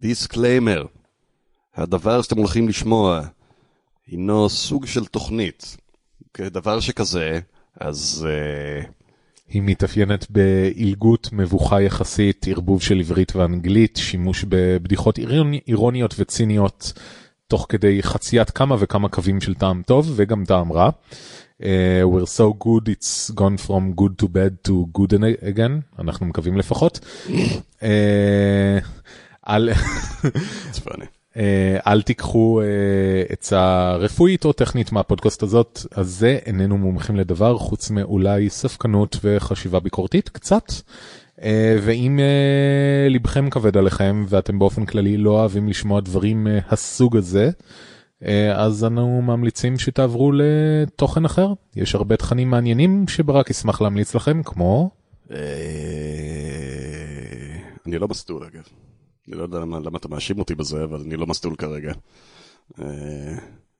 disclaimer, הדבר שאתם הולכים לשמוע הינו סוג של תוכנית. כדבר שכזה, אז uh, היא מתאפיינת בעילגות, מבוכה יחסית, ערבוב של עברית ואנגלית, שימוש בבדיחות אירוני- אירוניות וציניות, תוך כדי חציית כמה וכמה קווים של טעם טוב וגם טעם רע. Uh, we're so good it's gone from good to bad to good again, אנחנו מקווים לפחות. Uh, funny. אה, אל תיקחו אה, עצה רפואית או טכנית מהפודקאסט הזאת, הזה איננו מומחים לדבר חוץ מאולי ספקנות וחשיבה ביקורתית קצת. אה, ואם לבכם כבד עליכם ואתם באופן כללי לא אוהבים לשמוע דברים הסוג הזה, אז אנו ממליצים שתעברו לתוכן אחר. יש הרבה תכנים מעניינים שברק ישמח להמליץ לכם, כמו... אני לא מסטול אגב. אני לא יודע למה, למה אתה מאשים אותי בזה, אבל אני לא מסטול כרגע. Uh,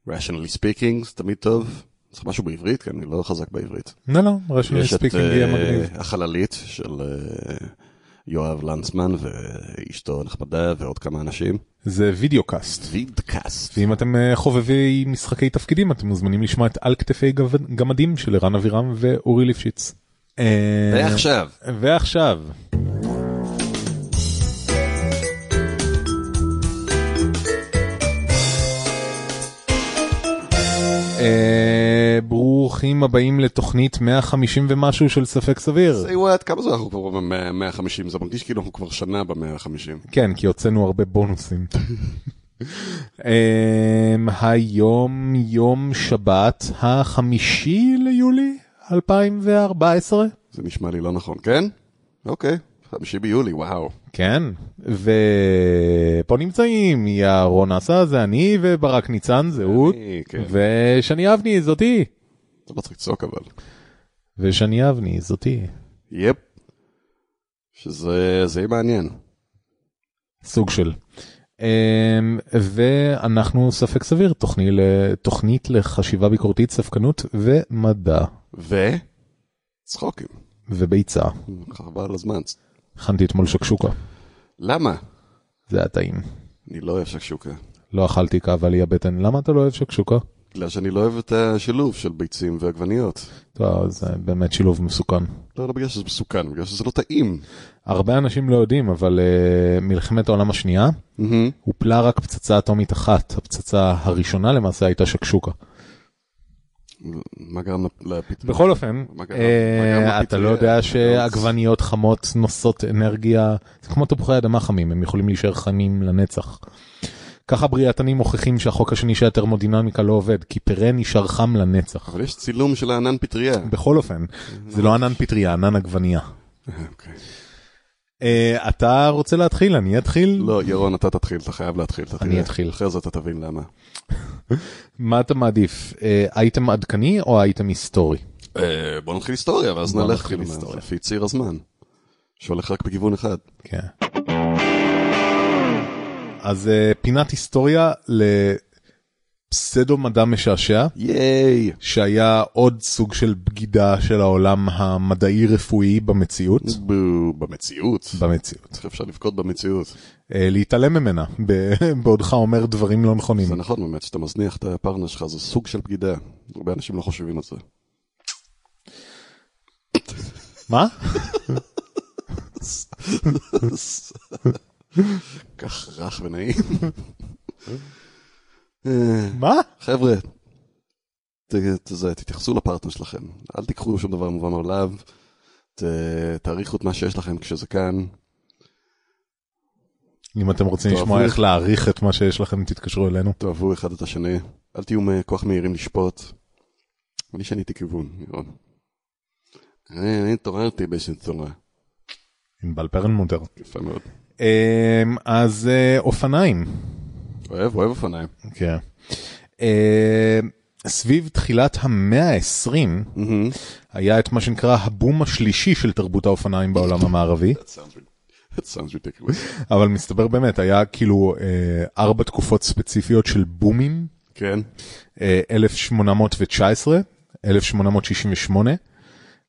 rationally speaking, זה תמיד טוב. צריך משהו בעברית, כי אני לא חזק בעברית. לא, לא, יש את speaking יהיה uh, מגניב. החללית של uh, יואב לנדסמן ואשתו הנחמדה ועוד כמה אנשים. זה video cast. vidcast. ואם אתם אה, חובבי משחקי תפקידים אתם מוזמנים לשמוע את על כתפי גמדים של ערן אבירם ואורי ליפשיץ. אה, ועכשיו, ועכשיו. ברוכים הבאים לתוכנית 150 ומשהו של ספק סביר. say what, כמה זה אנחנו כבר ב-150? זה מרגיש כאילו אנחנו כבר שנה ב-150. כן, כי הוצאנו הרבה בונוסים. אמ, היום יום שבת החמישי ליולי 2014. זה נשמע לי לא נכון, כן? אוקיי, חמישי ביולי, וואו. כן, ופה נמצאים ירון עשה זה אני וברק ניצן זה הוא, כן. ושני אבני זאתי, אתה לא צריך לצעוק אבל. ושני אבני זאתי. יפ. שזה זה יהיה מעניין. סוג של. אמ, ואנחנו ספק סביר, תוכני ל- תוכנית לחשיבה ביקורתית, ספקנות ומדע ו... צחוקים. וביצה. חבל הזמן. הכנתי אתמול שקשוקה, למה? זה היה טעים. אני לא אוהב שקשוקה. לא אכלתי כאבה לי הבטן, למה אתה לא אוהב שקשוקה? בגלל שאני לא אוהב את השילוב של ביצים ועגבניות. טוב, זה באמת שילוב מסוכן. לא, לא בגלל שזה מסוכן, בגלל שזה לא טעים. הרבה אנשים לא יודעים, אבל uh, מלחמת העולם השנייה מהמם. הופלה רק פצצה אטומית אחת. הפצצה הראשונה למעשה הייתה שקשוקה. מה גרם לפתרון? בכל אופן, אה, אתה לא? יודע שעגבניות חמות נושאות אנרגיה, זה כמו תפוחי אדמה חמים, הם יכולים להישאר חמים לנצח. ככה בריאתנים מוכיחים שהחוק השני של הטרמודינמיקה לא עובד, כי פרה נשאר חם לנצח. אבל יש צילום של הענן פטריה. בכל אופן, זה לא ענן פטריה, ענן עגבנייה. אה, אתה רוצה להתחיל? אני אתחיל? לא, ירון, אתה תתחיל, אתה חייב להתחיל. אני. אתחיל. אחרי זה אתה תבין למה. מה אתה מעדיף, אה, אייטם עדכני או אייטם היסטורי? אה, בוא נתחיל היסטוריה, ואז נלך כאילו, היסטוריה. לפי ציר הזמן. שהולך רק בכיוון אחד. כן. אז פינת היסטוריה לפסדו מדע משעשע, ייי! שהיה עוד סוג של בגידה של העולם המדעי-רפואי במציאות. בו, במציאות. במציאות. איך אפשר לבכות במציאות? אה, להתעלם ממנה, בעודך אומר דברים לא נכונים. זה נכון באמת, שאתה מזניח את הפרטנר שלך, זה סוג של בגידה. הרבה אנשים לא חושבים על זה. מה? כך רך ונעים. אה, מה? חבר'ה, תתייחסו לפרטנר שלכם. אל תיקחו שום דבר מובן. ת- תעריכו את מה שיש לכם כשזה כאן. אם אתם רוצים. לשמוע איך להעריך את מה שיש לכם, תתקשרו אלינו. תאהבו אחד את השני. אל תהיו כוח מהירים לשפוט. אני שיניתי כיוון, ירון. אני אני התעוררתי באיזושהי צורה. ענבל פרלמוטר. יפה מאוד. אה, אז אה, אופניים. אוהב, אוהב אופניים. כן. אה, סביב תחילת המאה ה-20 מהמם. היה את מה שנקרא הבום השלישי של תרבות האופניים בעולם המערבי. אבל מסתבר באמת היה כאילו אה, ארבע תקופות ספציפיות של בומים, כן. אה, 1819, 1868,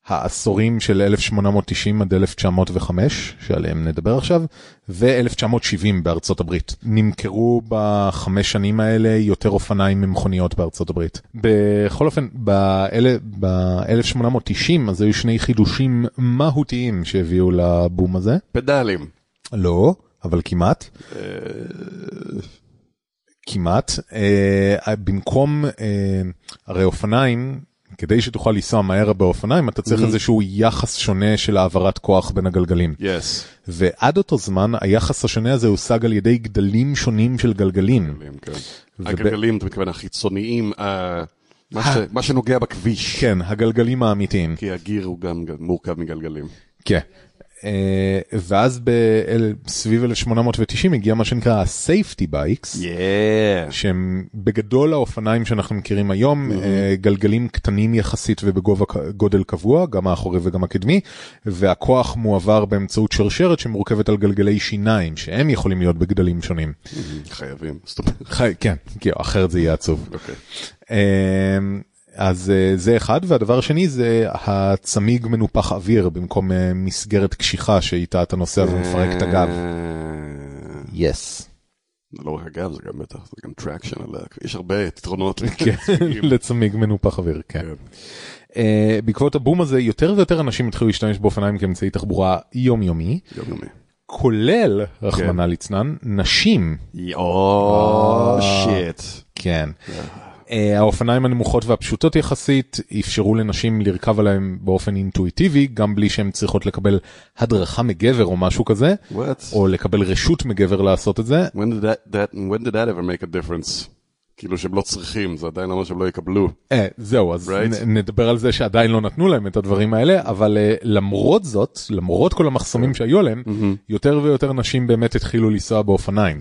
העשורים של 1890 עד 1905, שעליהם נדבר עכשיו, ו-1970 בארצות הברית. נמכרו בחמש שנים האלה יותר אופניים ממכוניות בארצות הברית. בכל אופן, ב-1890 אז היו שני חידושים מהותיים שהביאו לבום הזה. פדלים. לא, אבל כמעט. כמעט. אה, במקום, אה, הרי אופניים, כדי שתוכל לנסוע מהר באופניים, אתה צריך איזשהו יחס שונה של העברת כוח בין הגלגלים. יס. ועד אותו זמן, היחס השונה הזה הושג על ידי גדלים שונים של גלגלים. כן. הגלגלים, אתה מתכוון, החיצוניים, אה, מה ש- מה שנוגע בכביש. כן, הגלגלים האמיתיים. כי הגיר הוא גם מורכב מגלגלים. כן. אה, ואז סביב 1890 הגיע מה שנקרא ה-safety bikes. יאה. שהם בגדול האופניים שאנחנו מכירים היום, אה, גלגלים קטנים יחסית ובגובה גודל קבוע, גם האחורי וגם הקדמי, והכוח מועבר באמצעות שרשרת שמורכבת על גלגלי שיניים, שהם יכולים להיות בגדלים שונים. חייבים. זאת אומרת, חי- כן, אחרת זה יהיה עצוב. אה, אז אה, זה אחד, והדבר השני זה הצמיג מנופח אוויר במקום אה, מסגרת קשיחה שאיתה אתה נוסע ומפרק את הגב. אה, yes. זה לא רק הגב, זה גם בטח, זה גם traction עליה. יש הרבה יתרונות. כן, לצמיג מנופח אוויר, כן. אה, בעקבות הבום הזה יותר ויותר אנשים התחילו להשתמש באופניים כאמצעי תחבורה יומיומי, יומיומי. כולל, רחמנא ליצנן, נשים. oh shit. כן. אה, האופניים הנמוכות והפשוטות יחסית אפשרו לנשים לרכב עליהם באופן אינטואיטיבי, גם בלי שהן צריכות לקבל הדרכה מגבר או משהו כזה, What? או לקבל רשות מגבר לעשות את זה. When did that, that, when did that ever make a difference? כאילו שהם לא צריכים, זה עדיין אומר שהם לא יקבלו. אה, זהו, אז Right. נ- נדבר על זה שעדיין לא נתנו להם את הדברים האלה, אבל אה, למרות זאת, למרות כל המחסומים שהיו עליהם, יותר ויותר נשים באמת התחילו לנסוע באופניים.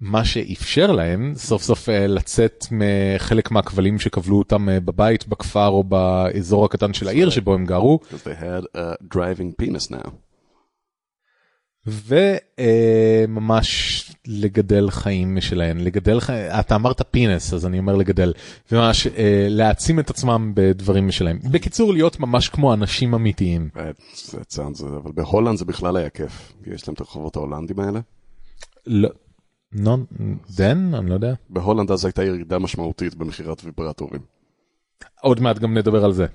מה שאפשר להם סוף סוף אה, לצאת מחלק מהכבלים שכבלו אותם אה, בבית, בכפר או באזור הקטן של העיר שבו הם גרו, Because they had a driving penis now. וממש לגדל חיים משלהם, לגדל חיים, אתה אמרת פינס אז אני אומר לגדל, וממש אה, להעצים את עצמם בדברים משלהם. בקיצור להיות ממש כמו אנשים אמיתיים. אבל בהולנד זה בכלל היה כיף. כי יש להם את הרחובות ההולנדים האלה. לא, דן? אני לא יודע. בהולנד אז הייתה ירידה משמעותית במכירת ויברטורים. עוד מעט גם נדבר על זה.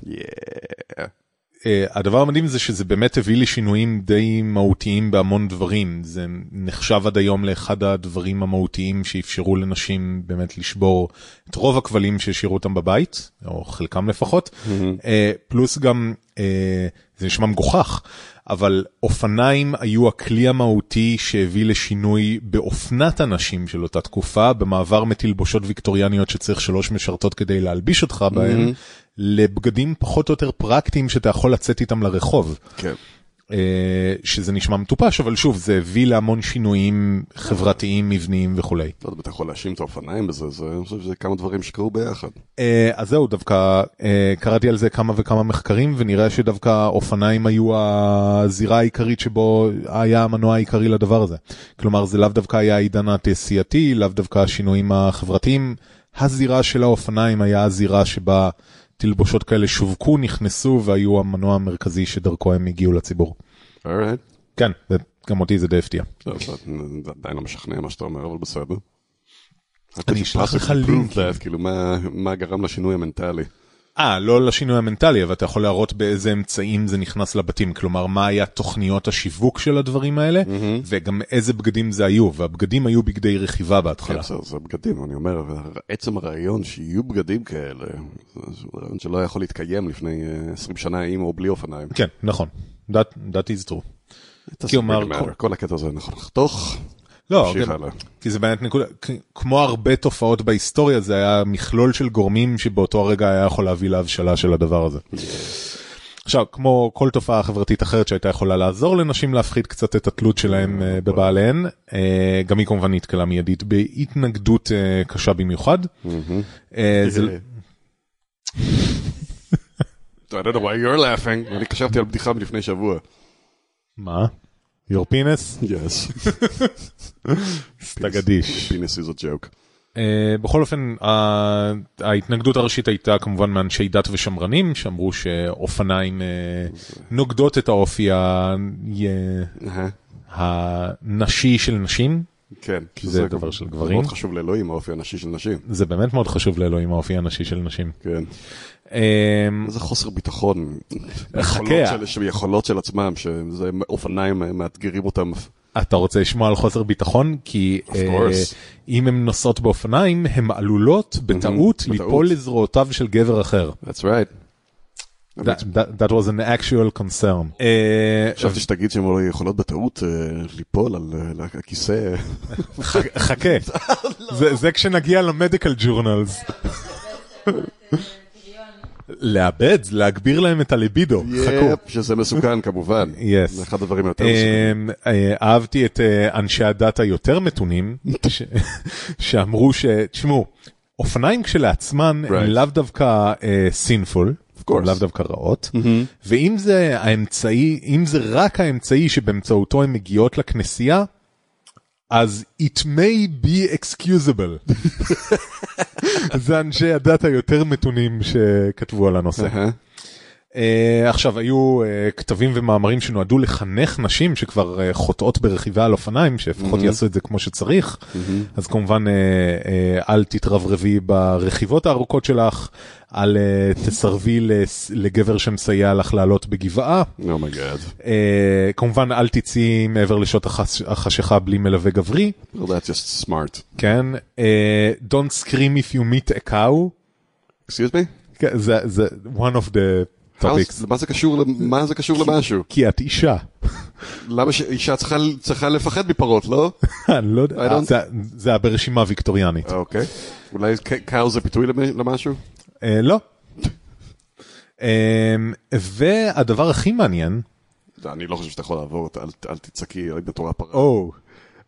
Uh, הדבר המדהים זה שזה באמת הביא לשינויים די מהותיים בהמון דברים. זה נחשב עד היום לאחד הדברים המהותיים שאפשרו לנשים באמת לשבור את רוב הכבלים שהשאירו אותם בבית, או חלקם לפחות. uh, פלוס גם, uh, זה נשמע מגוחך, אבל אופניים היו הכלי המהותי שהביא לשינוי באופנת הנשים של אותה תקופה, במעבר מתלבושות ויקטוריאניות שצריך שלוש משרתות כדי להלביש אותך בהם, לבגדים פחות או יותר פרקטיים שאתה יכול לצאת איתם לרחוב. כן. אה, שזה נשמע מטופש, אבל שוב, זה הביא להמון שינויים חברתיים, מבניים וכולי. לא יודע, אתה יכול להאשים את האופניים בזה, זה, אני חושב שזה כמה דברים שקרו ביחד. אה, אז זהו, דווקא אה, קראתי על זה כמה וכמה מחקרים, ונראה שדווקא אופניים היו הזירה העיקרית שבו היה המנוע העיקרי לדבר הזה. כלומר, זה לאו דווקא היה העידן התעשייתי, לאו דווקא השינויים החברתיים. הזירה של האופניים היה הזירה שבה תלבושות כאלה שווקו, נכנסו והיו המנוע המרכזי שדרכו הם הגיעו לציבור. כן, וגם אותי זה די הפתיע. זה זה עדיין לא משכנע מה שאתה אומר, אבל בסדר. אני אשלח לך that, כאילו מה- מה גרם לשינוי המנטלי. אה, לא לשינוי המנטלי, אבל אתה יכול להראות באיזה אמצעים זה נכנס לבתים, כלומר מה היה תוכניות השיווק של הדברים האלה, וגם איזה בגדים זה היו, והבגדים היו בגדי רכיבה בהתחלה. כן, זה- בגדים, אני אומר, עצם הרעיון שיהיו בגדים כאלה, זה רעיון שלא יכול להתקיים לפני אה, 20 שנה עם או בלי אופניים. כן, נכון, that, that is true. כל- כל הקטע הזה אנחנו נחתוך, לא, גם- הלאה. כי זה באמת נקודה, כמו הרבה תופעות בהיסטוריה, זה היה מכלול של גורמים שבאותו הרגע היה יכול להביא להבשלה של הדבר הזה. עכשיו, כמו כל תופעה חברתית אחרת שהייתה יכולה לעזור לנשים להפחית קצת את התלות שלהם אה, בבעליהן, אה, גם היא כמובן נתקלה מיידית בהתנגדות אה, קשה במיוחד. אה, זה- I don't know why you're laughing, אני חשבתי על בדיחה מלפני שבוע. מה? Your penis? Yes. סטגדיש. penis is a joke. אה, בכל אופן ה- ההתנגדות הראשית הייתה כמובן מאנשי דת ושמרנים שאמרו שאופניים אה, נוגדות את האופי ה- אהה, הנשי של נשים. כן. כי זה דבר של גברים. מאוד חשוב לאלוהים האופי הנשי של נשים. זה באמת מאוד חשוב לאלוהים האופי הנשי של נשים. כן. אה, איזה חוסר ביטחון. חכה. ביכולות של- עצמם, שזה אופניים מאתגרים אותם. אתה רוצה לשמוע על חוסר ביטחון? כי Of אה, course. אם הן נוסעות באופניים, הן עלולות בטעות בטעות. ליפול לזרועותיו של גבר אחר. That's right. That, that, that was an actual concern. אה, חשבתי שתגיד שהן לא יכולות בטעות אה, ליפול על הכיסא. חכה, זה- זה כשנגיע למדיקל ג'ורנלס. לאבד, להגביר להם את הליבידו, חכו. שזה מסוכן כמובן. Yes. זה אחד הדברים היותר מסוכנים. אמ, אה, אהבתי את אה, אנשי הדת היותר מתונים, שאמרו ש... תשמעו, אופניים כשלעצמן. הן לאו דווקא אה, sinful, course. לאו דווקא רעות, ואם זה האמצעי, אם זה רק האמצעי שבאמצעותו הן מגיעות לכנסייה, אז it may be excusable. זה אנשי הדת היותר מתונים שכתבו על הנושא. Uh, עכשיו היו uh, כתבים ומאמרים שנועדו לחנך נשים שכבר uh, חוטאות ברכיבה על אופניים שלפחות יעשו את זה כמו שצריך אז כמובן uh, uh, אל תתרברבי ברכיבות הארוכות שלך אל uh, תסרבי לגבר שמסייע לך לעלות בגבעה oh my god. uh, כמובן אל תצאי מעבר לשעות החש- החשיכה בלי מלווה גברי Well, that's just smart. כן uh, don't scream if you meet a cow Excuse me? כן, זה זה one of the מה זה קשור, מה זה קשור למשהו? כי את אישה. למה שאישה צריכה- לפחד מפרות, לא? אני לא יודע, זה- היה ברשימה ויקטוריאנית. אוקיי. אולי cow זה פיתוי למ- למשהו? אה, לא. אה, והדבר הכי מעניין, אני לא חושב שאתה יכול לעבור אותה, אל- תצעקי רק בתור הפרה.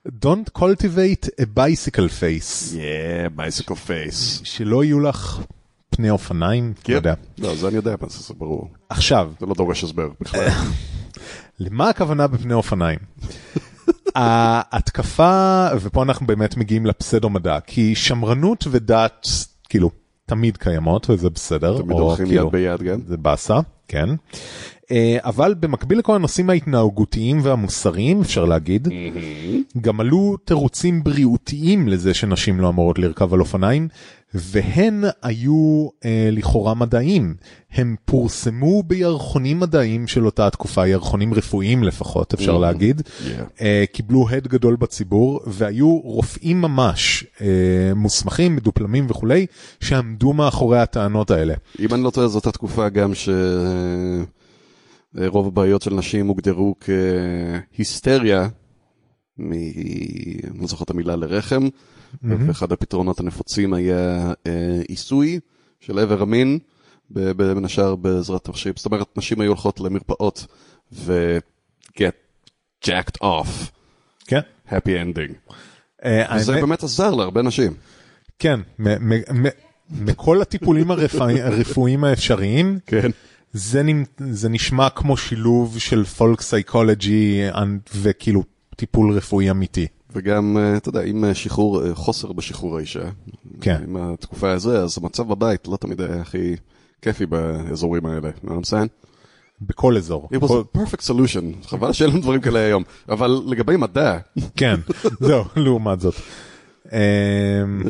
don't cultivate a bicycle face, Yeah, bicycle face. שלא יהיו לך פני אופניים, לא יודע. לא, זה אני יודע, זה ברור. עכשיו, זה לא דורש הסבר בכלל. למה הכוונה בפני אופניים? ההתקפה, ופה אנחנו באמת מגיעים לפסדו מדע, כי שמרנות ודת, כאילו, תמיד קיימות וזה בסדר, תמיד הולכים כאילו, יד ביד גם. זה באסה, כן. אה, אבל במקביל לכל הנושאים ההתנהגותיים והמוסריים, אפשר להגיד, גם עלו תירוצים בריאותיים לזה שנשים לא אמורות לרכב על אופניים, והן היו אה, לכאורה מדעיים. הם פורסמו בירחונים מדעיים של אותה התקופה, ירחונים רפואיים לפחות, אפשר להגיד. Yeah. אה, קיבלו הד גדול בציבור, והיו רופאים ממש אה, מוסמכים, מדופלמים וכולי, שעמדו מאחורי הטענות האלה. אם אני לא טועה, זאת התקופה גם שרוב הבעיות של נשים הוגדרו כהיסטריה, מ... אני לא זוכר את המילה לרחם, ואחד הפתרונות הנפוצים היה אה, עיסוי של איבר המין, בין השאר בעזרת תכשיר. זאת אומרת, נשים היו הולכות למרפאות ו- get jacked off, כן. happy ending. אה, זה באמת עזר להרבה נשים. כן, מ- מ- מ- מכל הטיפולים הרפואיים האפשריים, כן. זה, נמ- זה נשמע כמו שילוב של פולק סייקולוגי וכאילו טיפול רפואי אמיתי. וגם, אה, אתה יודע, עם אה, שחרור, אה, חוסר בשחרור האישה, כן. עם התקופה הזו, אז המצב בבית לא תמיד היה הכי כיפי באזורים האלה, you know what I'm saying? בכל אזור. It was a perfect solution, חבל שאין לנו דברים כאלה היום, אבל לגבי מדע, כן, זהו, לעומת זאת. אמ.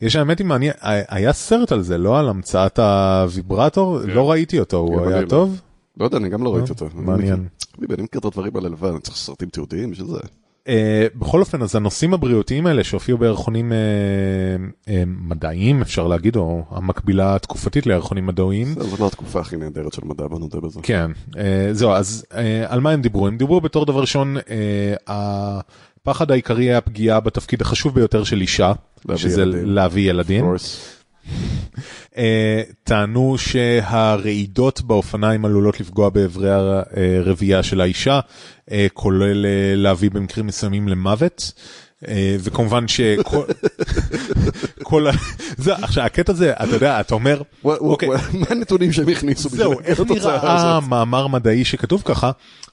יש האמת היא מעניין, היה סרט על זה, לא על המצאת הוויברטור? לא ראיתי אותו, הוא כן. היה אני לא. טוב? לא יודע, אני גם לא ראיתי אותו. מעניין. אני אני מכיר את הדברים האלה לבד, אני צריך סרטים תיעודיים בשביל זה. אה, בכל אופן, אז הנושאים הבריאותיים האלה שהופיעו בירחונים אה, אה, מדעיים, אפשר להגיד, או המקבילה התקופתית לירחונים מדעיים, זה- זאת לא התקופה הכי נהדרת של מדע, בוא נודה בזה. כן, אה, זהו, אז אה, על מה הם דיברו? הם דיברו בתור דבר ראשון, אה, הפחד העיקרי היה פגיעה בתפקיד החשוב ביותר של אישה, שזה ילדים. להביא ילדים. טענו שהרעידות באופניים עלולות לפגוע באברי הרבייה של האישה, אה, כולל אה, להביא במקרים מסוימים למוות. אה, וכמובן שכל, כל ה... זה, עכשיו הקטע הזה, אתה יודע, אתה אומר, אוקיי, מה הנתונים שהם הכניסו בשביל זהו, להגיע איך לתוצאה נראה הזאת? מאמר מדעי שכתוב ככה?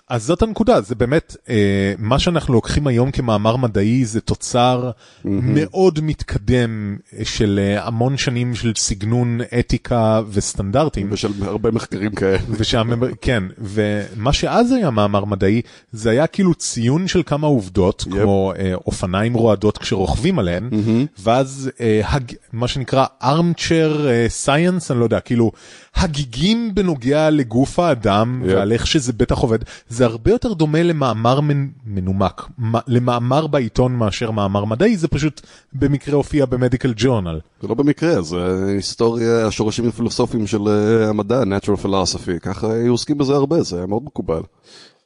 אז זאת הנקודה, זה באמת, אה, מה שאנחנו לוקחים היום כמאמר מדעי זה תוצר מאוד מתקדם של אה, המון שנים של סגנון אתיקה וסטנדרטים. ושל הרבה מחקרים כאלה. ושהממ... כן, ומה שאז היה מאמר מדעי, זה היה כאילו ציון של כמה עובדות, yep. כמו אה, אופניים רועדות כשרוכבים עליהן, mm-hmm. ואז אה, הג... מה שנקרא armchair אה, science, אני לא יודע, כאילו הגיגים בנוגע לגוף האדם yep. ועל איך שזה בטח עובד, זה הרבה יותר דומה למאמר מנ... מנומק, למאמר בעיתון מאשר מאמר מדעי, זה פשוט במקרה הופיע במדיקל ג'ורנל. זה לא במקרה, זה היסטוריה, השורשים הפילוסופיים של uh, המדע, natural philosophy, ככה היו עוסקים בזה הרבה, זה היה מאוד מקובל.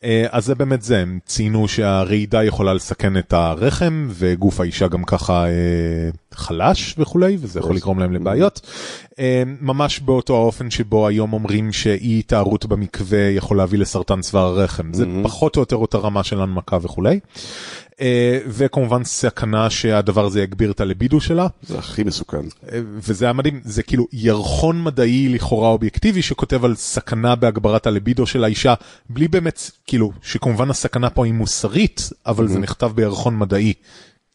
אה, אז זה באמת זה, הם ציינו שהרעידה יכולה לסכן את הרחם וגוף האישה גם ככה אה, חלש וכולי וזה יכול לגרום להם לבעיות. אה, ממש באותו האופן שבו היום אומרים שאי התארות במקווה יכול להביא לסרטן צוואר הרחם, זה פחות או יותר אותה רמה של הנמקה וכולי. Uh, וכמובן סכנה שהדבר הזה יגביר את הלבידו שלה. זה הכי מסוכן. Uh, וזה היה מדהים, זה כאילו ירחון מדעי לכאורה אובייקטיבי שכותב על סכנה בהגברת הלבידו של האישה, בלי באמת, כאילו, שכמובן הסכנה פה היא מוסרית, אבל. זה נכתב בירחון מדעי,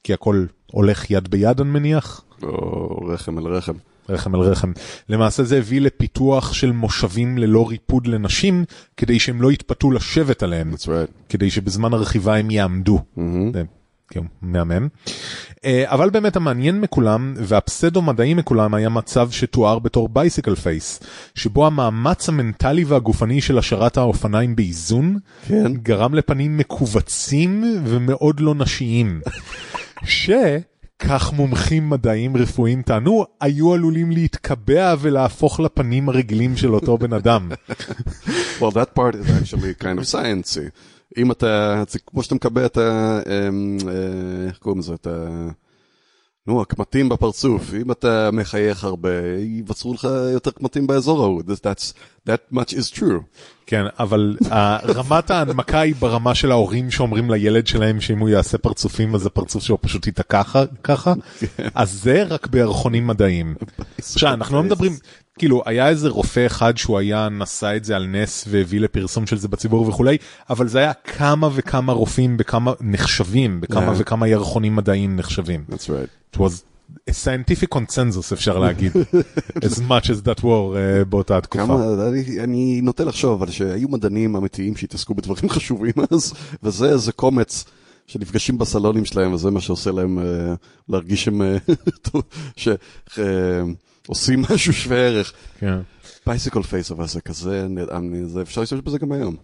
כי הכל הולך יד ביד אני מניח. או רחם על רחם. רחם על רחם. למעשה זה הביא לפיתוח של מושבים ללא ריפוד לנשים, כדי שהם לא יתפתו לשבת עליהם. That's right. כדי שבזמן הרכיבה הם יעמדו. Mm-hmm. זה, כן, מהמם. אה, אבל באמת המעניין מכולם והפסאודו מדעי מכולם היה מצב שתואר בתור bicycle face, שבו המאמץ המנטלי והגופני של השארת האופניים באיזון, כן. גרם לפנים מכווצים ומאוד לא נשיים. ש... כך מומחים מדעיים רפואיים טענו, היו עלולים להתקבע ולהפוך לפנים הרגילים של אותו בן אדם. well, that part is actually kind of sciencey. אם אתה, כמו שאתה מקבע את ה... אמ, אה, איך קוראים לזה? את ה... נו, הקמטים בפרצוף, אם אתה מחייך הרבה, ייווצרו לך יותר קמטים באזור ההוא, that's, that much is true. כן, אבל רמת ההנמקה היא ברמה של ההורים שאומרים לילד שלהם שאם הוא יעשה פרצופים אז הפרצוף שלו פשוט ייתקע ככה, כן. אז זה רק בירחונים מדעיים. עכשיו, אנחנו לא מדברים, כאילו היה איזה רופא אחד שהוא היה נשא את זה על נס והביא לפרסום של זה בציבור וכולי, אבל זה היה כמה וכמה רופאים בכמה נחשבים, בכמה וכמה ירחונים מדעיים נחשבים. That's right. It was a scientific consensus אפשר להגיד, as much as that war uh, באותה תקופה. כמה, אני, אני נוטה לחשוב על שהיו מדענים אמיתיים שהתעסקו בדברים חשובים אז, וזה איזה קומץ. שנפגשים בסלונים שלהם וזה מה שעושה להם uh, להרגיש שהם uh, עושים משהו שווה ערך. כן. bicycle face אבל זה כזה, זה אפשר להשתמש בזה גם היום.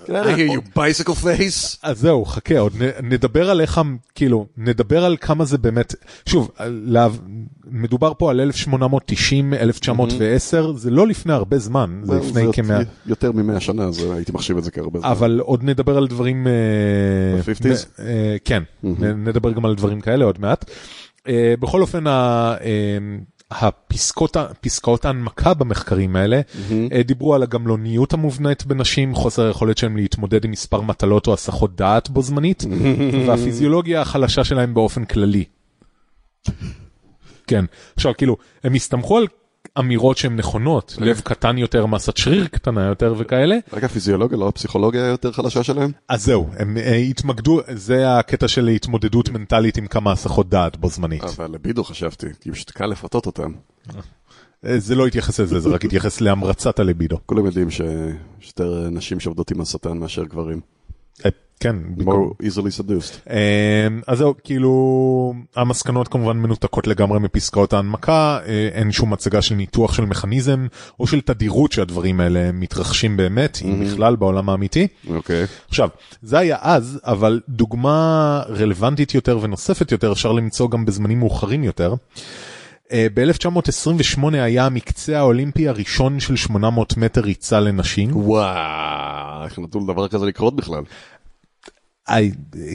Can I hear your bicycle face? אז זהו, חכה, עוד נדבר על איך, כאילו, נדבר על כמה זה באמת, שוב, מדובר פה על 1890, 1910, זה לא לפני הרבה זמן, זה לפני כמאה... יותר ממאה שנה, אז הייתי מחשיב את זה כהרבה זמן. אבל עוד נדבר על דברים... ב-50's? כן, נדבר גם על דברים כאלה עוד מעט. בכל אופן, הפסקות, פסקאות ההנמקה במחקרים האלה mm-hmm. דיברו על הגמלוניות המובנית בנשים, חוסר היכולת שלהם להתמודד עם מספר מטלות או הסחות דעת בו זמנית, והפיזיולוגיה החלשה שלהם באופן כללי. כן, עכשיו כאילו, הם הסתמכו על אמירות שהן נכונות, לב קטן יותר, מסת שריר קטנה יותר וכאלה. רגע, פיזיולוגיה, לא הפסיכולוגיה היותר חלשה שלהם? אז זהו, הם uh, התמקדו, זה הקטע של התמודדות מנטלית עם כמה הסחות דעת בו זמנית. אבל לבידו חשבתי, כי פשוט קל לפתות אותם. אה, זה לא התייחס לזה, זה רק התייחס להמרצת הלבידו. כולם יודעים שיש יותר נשים שעובדות עם השטן מאשר גברים. אה, כן. more easily seduced. אמ, אז זהו, כאילו, המסקנות כמובן מנותקות לגמרי מפסקאות ההנמקה, אה, אין שום הצגה של ניתוח של מכניזם, או של תדירות שהדברים האלה מתרחשים באמת, אם mm-hmm. בכלל בעולם האמיתי. אוקיי. עכשיו, זה היה אז, אבל דוגמה רלוונטית יותר ונוספת יותר אפשר למצוא גם בזמנים מאוחרים יותר. Uh, ב-1928 היה המקצה האולימפי הראשון של 800 מטר ריצה לנשים. וואו, איך נתנו לדבר כזה לקרות בכלל?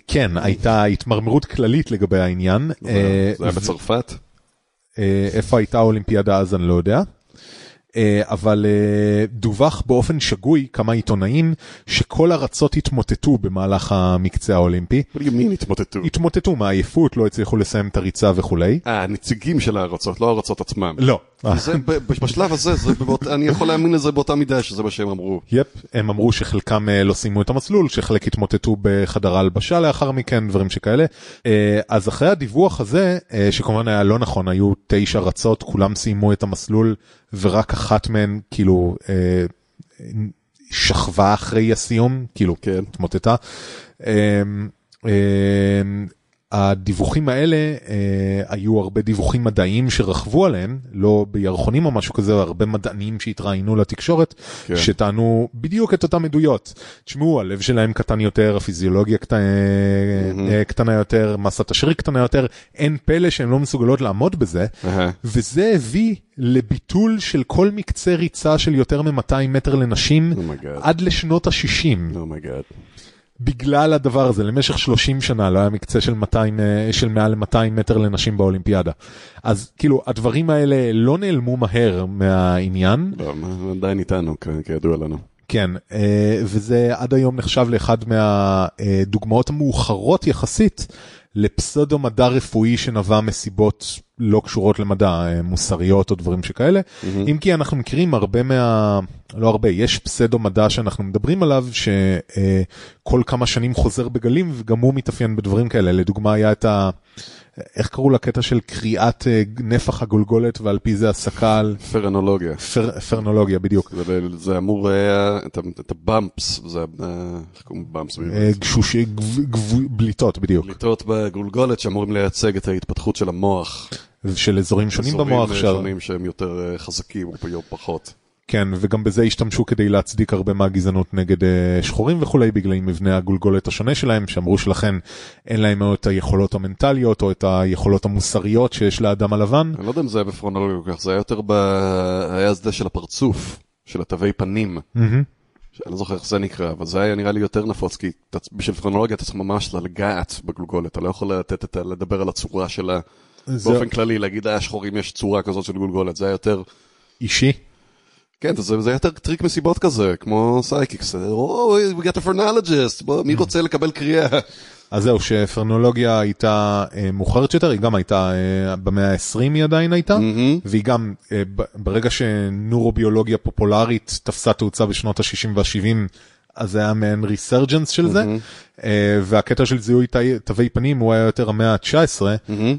כן, הייתה התמרמרות כללית לגבי העניין. זה היה אה, בצרפת? אה, איפה הייתה האולימפיאדה אז אני לא יודע. אה, אבל דווח באופן שגוי כמה עיתונאים שכל ארצות התמוטטו במהלך המקצה האולימפי. do התמוטטו? התמוטטו מעייפות, לא הצליחו לסיים את הריצה וכולי. אה, נציגים של הארצות, לא הארצות עצמם. לא, זה, ב- ב- בשלב הזה, זה באות, אני יכול להאמין לזה באותה מידה שזה מה שהם אמרו. יפ, הם אמרו שחלקם אה, לא סיימו את המסלול, שחלק התמוטטו בחדר ההלבשה לאחר מכן, דברים שכאלה. אה, אז אחרי הדיווח הזה, אה, שכמובן היה לא נכון, היו תשע רצות, כולם סיימו את המסלול, ורק אחת מהן כאילו אה, שכבה אחרי הסיום, כאילו כן. התמוטטה. אה, אה, הדיווחים האלה אה, היו הרבה דיווחים מדעיים שרכבו עליהם, לא בירחונים או משהו כזה, הרבה מדענים שהתראיינו לתקשורת, כן. שטענו בדיוק את אותם עדויות. תשמעו, הלב שלהם קטן יותר, הפיזיולוגיה קט... mm-hmm. קטנה יותר, מסת השריר קטנה יותר, אין פלא שהן לא מסוגלות לעמוד בזה, אהה. וזה הביא לביטול של כל מקצה ריצה של יותר מ-200 מטר לנשים Oh. עד לשנות ה-60. בגלל הדבר הזה, למשך 30 שנה לא היה מקצה של 200, אה, של מעל ל-200 מטר לנשים באולימפיאדה. אז כאילו, הדברים האלה לא נעלמו מהר מהעניין, לא, עדיין איתנו, כידוע לנו. כן, אה, וזה עד היום נחשב לאחד מהדוגמאות המאוחרות יחסית לפסודו מדע רפואי שנבע מסיבות לא קשורות למדע, אה, מוסריות או דברים שכאלה. אם כי אנחנו מכירים הרבה מה... לא הרבה, יש פסדו מדע שאנחנו מדברים עליו, שכל כמה שנים חוזר בגלים וגם הוא מתאפיין בדברים כאלה. לדוגמה היה את ה... איך קראו לקטע של קריאת אה, נפח הגולגולת ועל פי זה הסקה על פרנולוגיה. פר... פרנולוגיה בדיוק. זה, זה אמור היה, את, את הבאמפס, זה, ה- איך קוראים לבאמפס? אה, גשושי, גב- גב- בליטות בדיוק, פליטות בגולגולת שאמורים לייצג את ההתפתחות של המוח. של אזורים שונים במוח, אזורים שונים שהם יותר אה, חזקים או פחות. כן, וגם בזה השתמשו כדי להצדיק הרבה מהגזענות נגד אה, שחורים וכולי, בגלל מבנה הגולגולת השונה שלהם, שאמרו שלכן אין להם את היכולות המנטליות או את היכולות המוסריות שיש לאדם הלבן. אני לא יודע אם זה היה בפרנולוגיה כל כך, זה היה יותר ב... היה זה של הפרצוף, של התווי פנים. אני לא זוכר איך זה נקרא, אבל זה היה נראה לי יותר נפוץ, כי בשביל פרנולוגיה אתה צריך ממש לגעת בגולגולת, אתה לא יכול לתת את ה... לדבר על הצורה שלה. באופן כללי, להגיד, אה, שחורים יש צורה כזאת של גולגולת, זה היה יותר... אישי. כן, זה, זה יותר טריק מסיבות כזה, כמו psychics. או, we got a phrenologist, בוא, מי רוצה לקבל קריאה? אז זהו, שפרנולוגיה הייתה אה, מאוחרת יותר, היא גם הייתה אה, במאה ה-20 היא עדיין הייתה, מהמם. והיא גם, אה, ברגע שנורוביולוגיה פופולרית תפסה תאוצה בשנות ה-60 וה-70, אז זה היה מעין ריסרג'נס של זה, אה, והקטע של זיהוי תווי פנים הוא היה יותר המאה ה-19,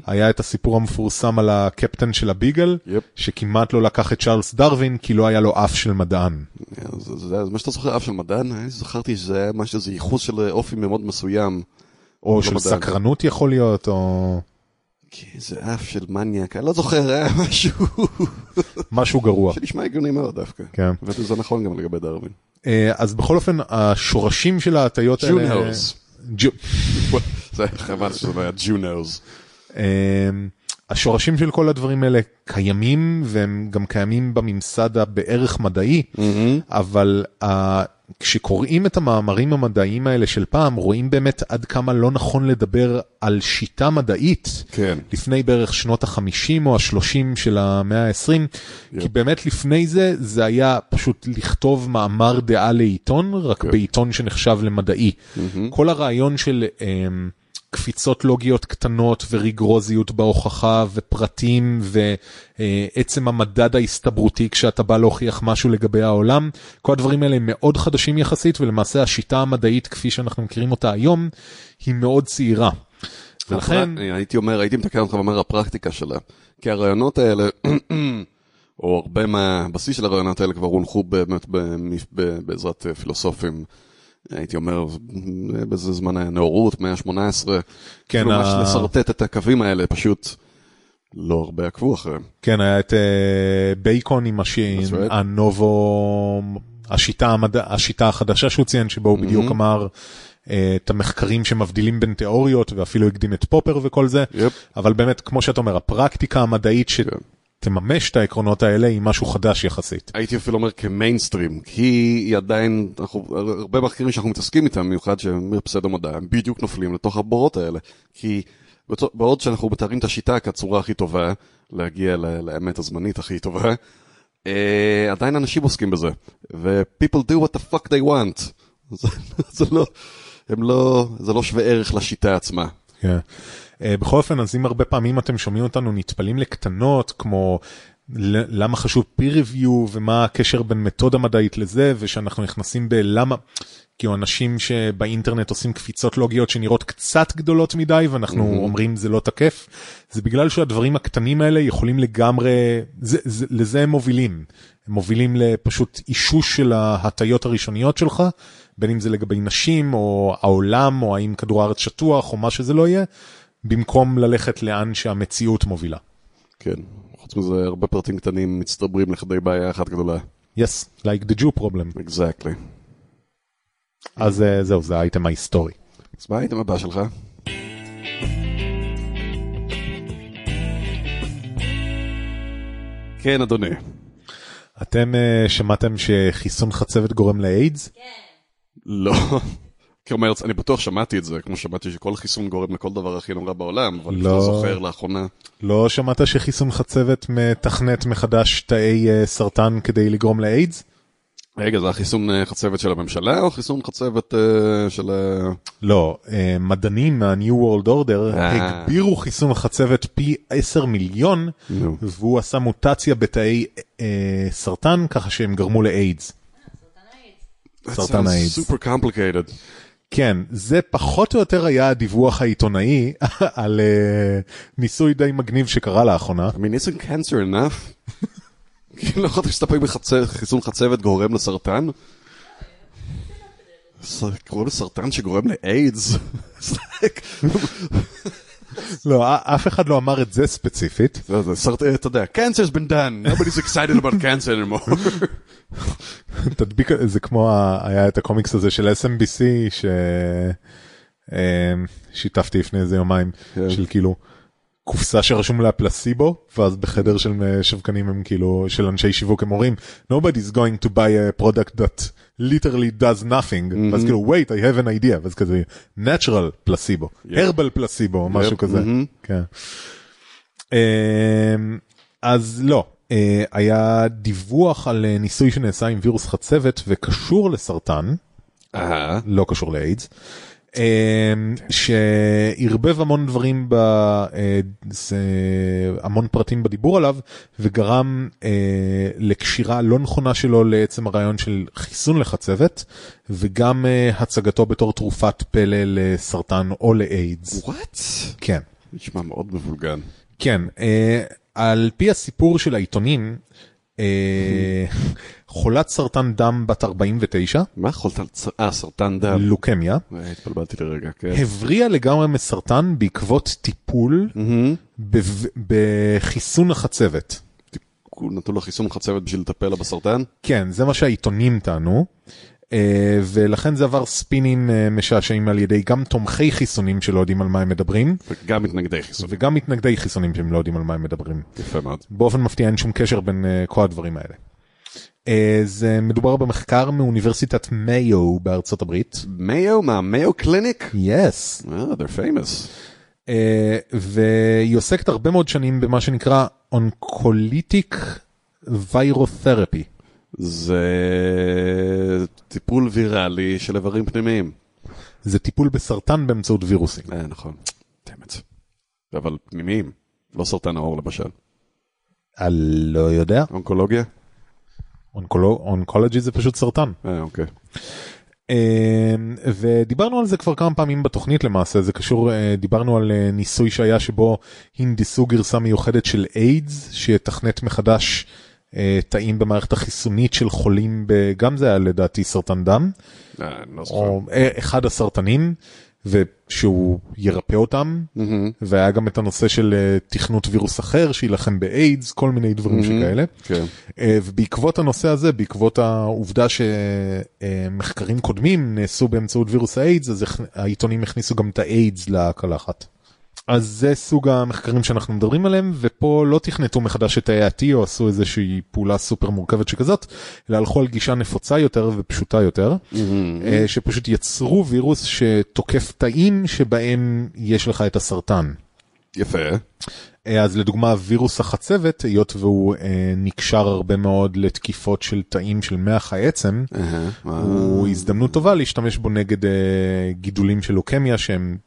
היה את הסיפור המפורסם על הקפטן של הביגל, יפ. שכמעט לא לקח את צ'ארלס דרווין, כי לא היה לו אף של מדען. זה, זה, זה מה שאתה זוכר, אף של מדען, אני זכרתי שזה היה משהו, זה ייחוס של אופי מאוד מסוים. או לא של מדען. סקרנות יכול להיות, או כי זה אף של מניאק, אני לא זוכר, היה משהו משהו גרוע. שנשמע הגיוני מאוד דווקא. כן. וזה נכון גם לגבי דרווין. אה, אז בכל אופן, השורשים של ההטיות האלה... ג'ונאוס. ג'ו- זה חבל שזה לא היה ג'ונאוס. אה, השורשים של כל הדברים האלה קיימים והם גם קיימים בממסד הבערך מדעי, אבל אה, כשקוראים את המאמרים המדעיים האלה של פעם, רואים באמת עד כמה לא נכון לדבר על שיטה מדעית. כן. לפני בערך שנות ה-50 או ה-30 של המאה ה-20, כי באמת לפני זה, זה היה פשוט לכתוב מאמר דעה לעיתון, רק. בעיתון שנחשב למדעי. כל הרעיון של אמ, קפיצות לוגיות קטנות וריגרוזיות בהוכחה ופרטים ועצם המדד ההסתברותי כשאתה בא להוכיח משהו לגבי העולם, כל הדברים האלה הם מאוד חדשים יחסית ולמעשה השיטה המדעית כפי שאנחנו מכירים אותה היום היא מאוד צעירה. ולכן, הייתי אומר, הייתי מתקן אותך ואומר הפרקטיקה שלה. כי הרעיונות האלה, או הרבה מהבסיס של הרעיונות האלה כבר הונחו באמת בעזרת אה, פילוסופים. הייתי אומר, באיזה זמן הנאורות, מאה ה-18. כן, כאילו ממש ה- לשרטט את הקווים האלה, פשוט לא הרבה עקבו אחריהם. כן, היה את אה, בייקון עם השין. הנובו, השיטה, המדע, השיטה החדשה שהוא ציין, שבו הוא בדיוק אמר אה, את המחקרים שמבדילים בין תיאוריות, ואפילו הקדים את פופר וכל זה, יפ. אבל באמת, כמו שאתה אומר, הפרקטיקה המדעית שתממש את העקרונות האלה היא משהו חדש יחסית. הייתי אפילו אומר כמיינסטרים, כי היא עדיין, אנחנו, הרבה מחקרים שאנחנו מתעסקים איתם, במיוחד שהם פסדו מדע, הם בדיוק נופלים לתוך הבורות האלה. כי בעוד שאנחנו מתארים את השיטה כצורה הכי טובה, להגיע לאמת הזמנית הכי טובה, אה, עדיין אנשים עוסקים בזה. ו-people do what the fuck they want. זה, זה לא, הם לא, זה לא שווה ערך לשיטה עצמה. כן. אה, בכל אופן, אז אם הרבה פעמים אתם שומעים אותנו נטפלים לקטנות, כמו למה חשוב peer review ומה הקשר בין מתודה מדעית לזה ושאנחנו נכנסים בלמה. כאילו אנשים שבאינטרנט עושים קפיצות לוגיות שנראות קצת גדולות מדי ואנחנו Mhm. אומרים זה לא תקף זה בגלל שהדברים הקטנים האלה יכולים לגמרי זה, זה, לזה הם מובילים הם מובילים לפשוט אישוש של ההטיות הראשוניות שלך בין אם זה לגבי נשים או העולם או האם כדור הארץ שטוח או מה שזה לא יהיה במקום ללכת לאן שהמציאות מובילה. כן. חוץ מזה, הרבה פרטים קטנים מצטברים לכדי בעיה אחת גדולה. yes like the Jew problem אקזקטלי. אז אה, זהו זה האייטם ההיסטורי. אז מה האייטם הבא שלך? כן, אדוני. אתם אה, שמעתם שחיסון חצבת גורם לאיידס? לא. כלומר, אני בטוח שמעתי את זה, כמו שמעתי שכל חיסון גורם לכל דבר הכי נורא בעולם, אבל אני לא. לא זוכר לאחרונה. לא שמעת שחיסון חצבת מתכנת מחדש תאי אה, סרטן כדי לגרום לאיידס? רגע, זה החיסון אה, חצבת של הממשלה או חיסון חצבת אה, של... אה, לא, אה, מדענים מה-New World Order. הגבירו חיסון חצבת פי 10 מיליון. והוא עשה מוטציה בתאי אה, סרטן ככה שהם גרמו לאיידס. סרטן האיידס. סופר קומפליקטד. כן, זה פחות או יותר היה הדיווח העיתונאי על אה, ניסוי די מגניב שקרה לאחרונה. I mean, isn't cancer enough? כאילו, לא יכולת להסתפק בחיסון חצבת גורם לסרטן? גורם לסרטן שגורם לאיידס? לא, אף אחד לא אמר את זה ספציפית. זה- זה סרטן, אתה יודע, cancer's been done, nobody's excited about cancer anymore. תדביק זה כמו היה את הקומיקס הזה של SMBC ששיתפתי לפני איזה יומיים כן. של כאילו קופסה שרשום לה פלסיבו ואז בחדר של אה, שווקנים הם כאילו של אנשי שיווק הם אומרים nobody's going to buy a product that literally does nothing. ואז כאילו wait I have an idea. ואז כזה natural פלסיבו herbal פלסיבו משהו Yep, כזה. mhm. כן. אמ, אז לא, אה, היה דיווח על אה, ניסוי שנעשה עם וירוס חצבת וקשור לסרטן, אהה. לא קשור לאיידס, שערבב המון דברים, ב, אה, המון פרטים בדיבור עליו, וגרם אה, לקשירה לא נכונה שלו לעצם הרעיון של חיסון לחצבת, וגם אה, הצגתו בתור תרופת פלא לסרטן או לאיידס. וואט? כן. נשמע מאוד מבולגן. כן, על פי הסיפור של העיתונים, חולת סרטן דם בת 49, מה. צ- אה, סרטן דם. לוקמיה, אה, התבלבלתי לרגע, כן. הבריאה לגמרי מסרטן בעקבות טיפול בחיסון החצבת. נתנו לו חיסון חצבת בשביל לטפל לה בסרטן? כן, זה מה שהעיתונים טענו, אה, ולכן זה עבר ספינים אה, משעשעים על ידי גם תומכי חיסונים שלא יודעים על מה הם מדברים, וגם מתנגדי חיסון. וגם מתנגדי חיסונים שהם לא יודעים על מה הם מדברים. יפה מאוד. באופן מפתיע אין שום קשר בין כל הדברים האלה. Uh, זה מדובר במחקר מאוניברסיטת מאיו בארצות הברית. מאיו? מה? Mayo Clinic? yes. אה, they're famous. Uh, והיא עוסקת הרבה מאוד שנים במה שנקרא oncolytic virotherapy. זה טיפול ויראלי של איברים פנימיים. זה טיפול בסרטן באמצעות וירוסים. אה, נכון. דמת. אבל פנימיים. לא סרטן העור למשל. אני לא יודע. אונקולוגיה? אונקולו- אונקולוגי זה פשוט סרטן. אה, אוקיי. אה, ודיברנו על זה כבר כמה פעמים בתוכנית למעשה זה קשור אה, דיברנו על אה, ניסוי שהיה שבו הנדסו גרסה מיוחדת של איידס שיתכנת מחדש תאים במערכת החיסונית של חולים גם זה היה לדעתי סרטן דם לא. או אחד הסרטנים ושהוא ירפא אותם מהמם. והיה גם את הנושא של אה, תכנות וירוס אחר שיילחם באיידס כל מיני דברים שכאלה. כן. אה, ובעקבות הנושא הזה, בעקבות העובדה שמחקרים קודמים נעשו באמצעות וירוס האיידס, אז העיתונים הכניסו גם את האיידס לקלחת. אז זה סוג המחקרים שאנחנו מדברים עליהם, ופה לא תכנתו מחדש את תאי ה-T או עשו איזושהי פעולה סופר מורכבת שכזאת, אלא הלכו על גישה נפוצה יותר ופשוטה יותר, אה, שפשוט יצרו וירוס שתוקף תאים שבהם יש לך את הסרטן. יפה. אה, אז לדוגמה וירוס החצבת, היות והוא אה, נקשר הרבה מאוד לתקיפות של תאים של מח העצם. אה, הוא הזדמנות טובה להשתמש בו נגד אה, גידולים של לוקמיה שהם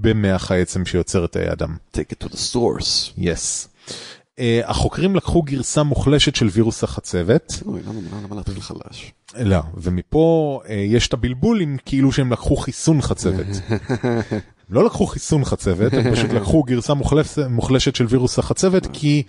במח העצם שיוצר את תאי הדם. Take it to the source. יס. אה, החוקרים לקחו גרסה מוחלשת של וירוס החצבת. אוי, למה, למה, למה להתחיל חלש? לא, ומפה אה, יש את הבלבול עם כאילו שהם לקחו חיסון חצבת. לא לקחו חיסון חצבת, הם פשוט לקחו גרסה מוחלש, מוחלשת של וירוס החצבת, כי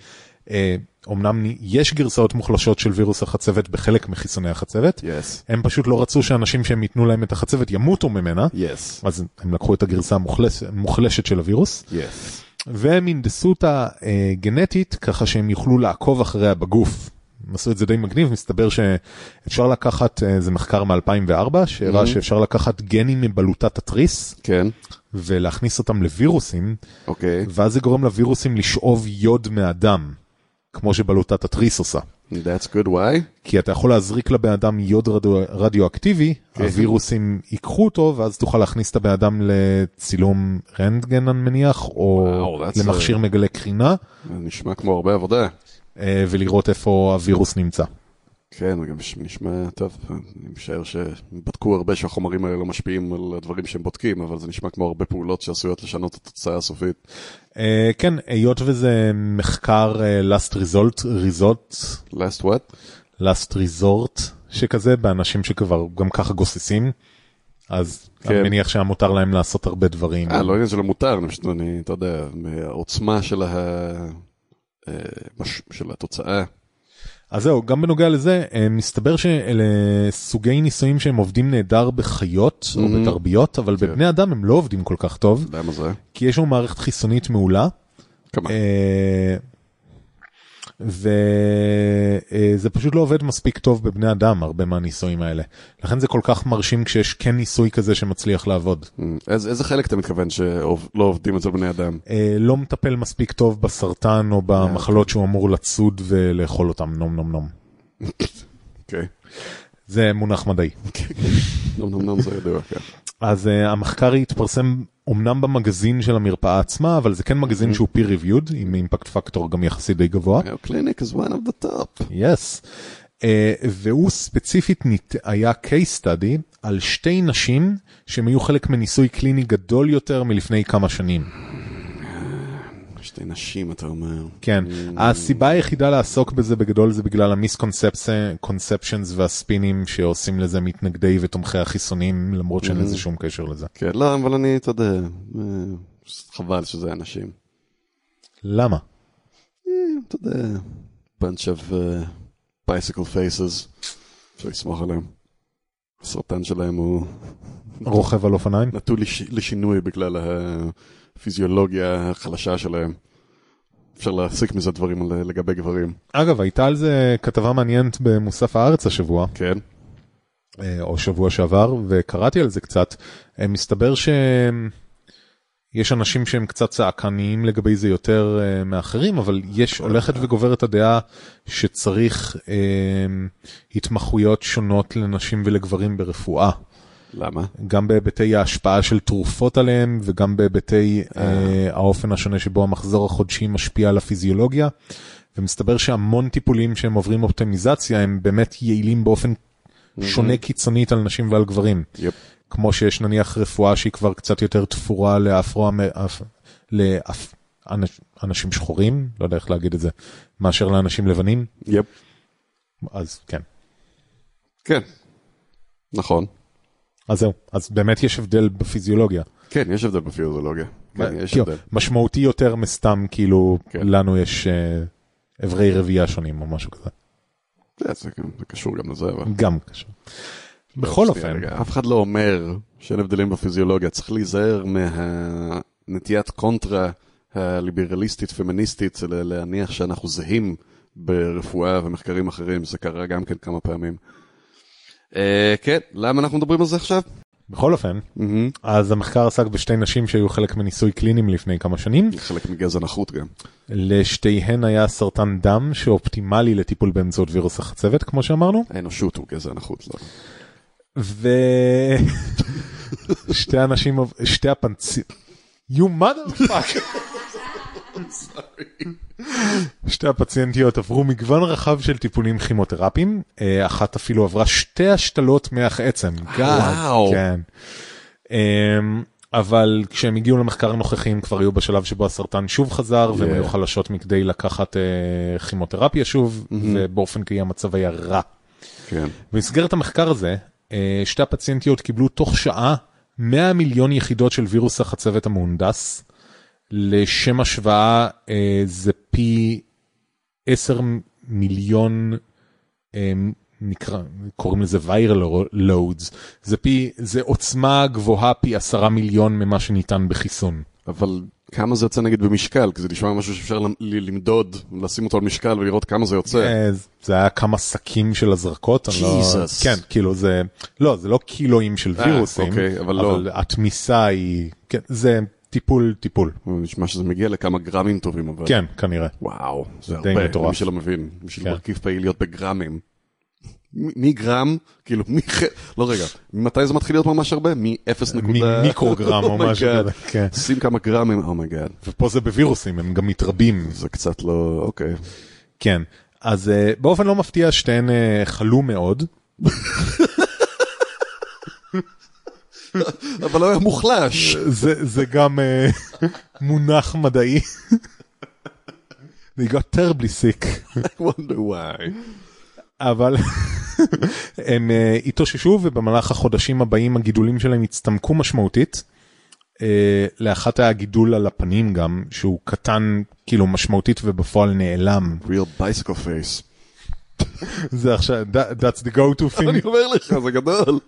אה, אומנם יש גרסאות מוחלשות של וירוס החצבת בחלק מחיסוני החצבת, יס, הם פשוט לא רצו שאנשים שהם ייתנו להם את החצבת ימותו ממנה, יס, אז הם לקחו את הגרסה המוחלש, המוחלשת של הווירוס, יס. והם הנדסו אותה אה, גנטית ככה שהם יוכלו לעקוב אחריה בגוף. הם עשו את זה די מגניב, מסתבר שאפשר לקחת, אה, זה מחקר מ-2004, שהראה Mhm. שאפשר לקחת גנים מבלוטת התריס כן, ולהכניס אותם לווירוסים, אוקיי. ואז זה גורם לווירוסים לשאוב יוד מהדם, כמו שבלוטת התריס עושה. That's good, why? כי אתה יכול להזריק לבן אדם יוד רדיו, רדיואקטיבי, כן. הווירוסים ייקחו אותו, ואז תוכל להכניס את הבן אדם לצילום רנטגן אני מניח, או that's למכשיר a- מגלה קרינה, נשמע כמו הרבה עבודה. אה, ולראות איפה הווירוס נמצא. כן, זה גם נש- נשמע, טוב, אני משער שבדקו הרבה שהחומרים האלה לא משפיעים על הדברים שהם בודקים, אבל זה נשמע כמו הרבה פעולות שעשויות לשנות את התוצאה הסופית. אה, כן, היות וזה מחקר אה, last result, result, last what? last resort שכזה, באנשים שכבר גם ככה גוססים, אז כן. אני מניח שהיה מותר להם לעשות הרבה דברים. אה, לא עניין שלא מותר, אני פשוט, אני, אתה יודע, העוצמה של ה... אה, של התוצאה. אז זהו, גם בנוגע לזה, אה, מסתבר שאלה סוגי ניסויים שהם עובדים נהדר בחיות או. בתרביות, אבל כן. בבני אדם הם לא עובדים כל כך טוב, למה זה? כי יש לנו מערכת חיסונית מעולה? אה, וזה פשוט לא עובד מספיק טוב בבני אדם, הרבה מהניסויים האלה. לכן זה כל כך מרשים כשיש כן ניסוי כזה שמצליח לעבוד. איזה איזה חלק אתה מתכוון שלא עובדים אצל בני אדם? אה, לא מטפל מספיק טוב בסרטן או במחלות שהוא אמור לצוד ולאכול אותם, נום נום נום. אוקיי. זה מונח מדעי. נום זה ידוע, כן. אז uh, המחקר התפרסם אומנם במגזין של המרפאה עצמה, אבל זה כן מגזין שהוא peer reviewed, עם אימפקט פקטור גם יחסית די גבוה. קליניק is one of the top. יס. Uh, והוא ספציפית נת... היה case study על שתי נשים שהם היו חלק מניסוי קליני גדול יותר מלפני כמה שנים. שתי נשים אתה אומר. כן, הסיבה היחידה לעסוק בזה בגדול זה בגלל המיסקונספצ'נס והספינים שעושים לזה מתנגדי ותומכי החיסונים, למרות שאין לזה שום קשר לזה. כן, לא, אבל אני, אתה יודע, אה, חבל שזה אנשים. למה? אה, אתה יודע, bunch of uh, bicycle faces, אפשר לסמוך עליהם. הסרטן שלהם הוא רוכב על אופניים? נטו לש... לשינוי בגלל הפיזיולוגיה החלשה שלהם. אפשר להסיק מזה דברים לגבי גברים. אגב, הייתה על זה כתבה מעניינת במוסף הארץ השבוע, כן? אה, או שבוע שעבר, וקראתי על זה קצת. אה, מסתבר שיש אנשים שהם קצת צעקניים לגבי זה יותר אה, מאחרים, אבל יש הולכת וגוברת הדעה שצריך אה, התמחויות שונות לנשים ולגברים ברפואה. למה? גם בהיבטי ההשפעה של תרופות עליהם וגם בהיבטי אה, האופן השונה שבו המחזור החודשי משפיע על הפיזיולוגיה. ומסתבר שהמון טיפולים שהם עוברים אופטימיזציה הם באמת יעילים באופן שונה קיצונית על נשים ועל גברים. יפ. כמו שיש נניח רפואה שהיא כבר קצת יותר תפורה לאפרו... לאפ... אנש... אנשים שחורים, לא יודע איך להגיד את זה, מאשר לאנשים לבנים, יפ. אז כן. כן. נכון. אז זהו, אז באמת יש הבדל בפיזיולוגיה. כן, יש הבדל בפיזיולוגיה. כן, יש כאילו, הבדל. משמעותי יותר מסתם כאילו כן. לנו יש אה, אברי רבייה שונים או משהו כזה. זה, זה, זה קשור גם לזה, אבל... גם קשור. בכל אופן, אף אחד לא אומר שאין הבדלים בפיזיולוגיה, צריך להיזהר מהנטיית קונטרה הליברליסטית פמיניסטית להניח שאנחנו זהים ברפואה ומחקרים אחרים, זה קרה גם כן כמה פעמים. אה, כן, למה אנחנו מדברים על זה עכשיו? בכל אופן, מהמם. אז המחקר עסק בשתי נשים שהיו חלק מניסוי קלינים לפני כמה שנים. חלק מגזע נחות גם. לשתיהן היה סרטן דם שאופטימלי לטיפול באמצעות וירוס החצבת, כמו שאמרנו. האנושות הוא גזע נחות, לא. ושתי אנשים, שתי הפנצי... You motherfucker. שתי הפציינטיות עברו מגוון רחב של טיפולים כימותרפיים, אה, אחת אפילו עברה שתי השתלות מח עצם. וואו. כן. אמ, אבל כשהם הגיעו למחקר הנוכחי הם כבר היו בשלב שבו הסרטן שוב חזר והם. היו חלשות מכדי לקחת אה, כימותרפיה שוב ובאופן כללי המצב היה רע. כן. במסגרת המחקר הזה אה, שתי הפציינטיות קיבלו תוך שעה 100 מיליון יחידות של וירוס החצבת המהונדס. לשם השוואה אה, זה פי 10 מיליון אה, נקרא קוראים לזה viral loads זה פי זה עוצמה גבוהה פי 10 מיליון ממה שניתן בחיסון. אבל כמה זה יוצא נגיד במשקל? כי זה נשמע משהו שאפשר למדוד, לשים אותו על משקל ולראות כמה זה יוצא. אה, זה היה כמה שקים של הזרקות, אני לא. כן, כאילו זה, לא, זה לא קילואים של אה, וירוסים, אוקיי, אבל לא. אבל התמיסה היא, כן, זה טיפול, טיפול, נשמע שזה מגיע לכמה גרמים טובים, אבל... כן, כנראה. וואו, זה הרבה, מטורף. למי שלא מבין. בשביל כן. מרכיב פעיל להיות בגרמים. מגרם, כאילו, מח... לא רגע, ממתי זה מתחיל להיות ממש הרבה? מ-0 נקודה... ממיקרוגרם או Oh משהו. כזה, כן. שים כמה גרמים, oh my god. ופה זה בווירוסים, הם גם מתרבים, זה קצת לא... אוקיי. כן. אז אה, באופן לא מפתיע שתיהן אה, חלו מאוד, אבל לא היה מוחלש. זה, זה גם אה, מונח מדעי. They got terribly sick. I wonder why. אבל הם אה, התאוששו ובמהלך החודשים הבאים הגידולים שלהם הצטמקו משמעותית. אה, לאחת היה גידול על הפנים גם שהוא קטן כאילו משמעותית ובפועל נעלם real bicycle face. זה עכשיו that- that's the go to אני thing אומר לך, זה גדול.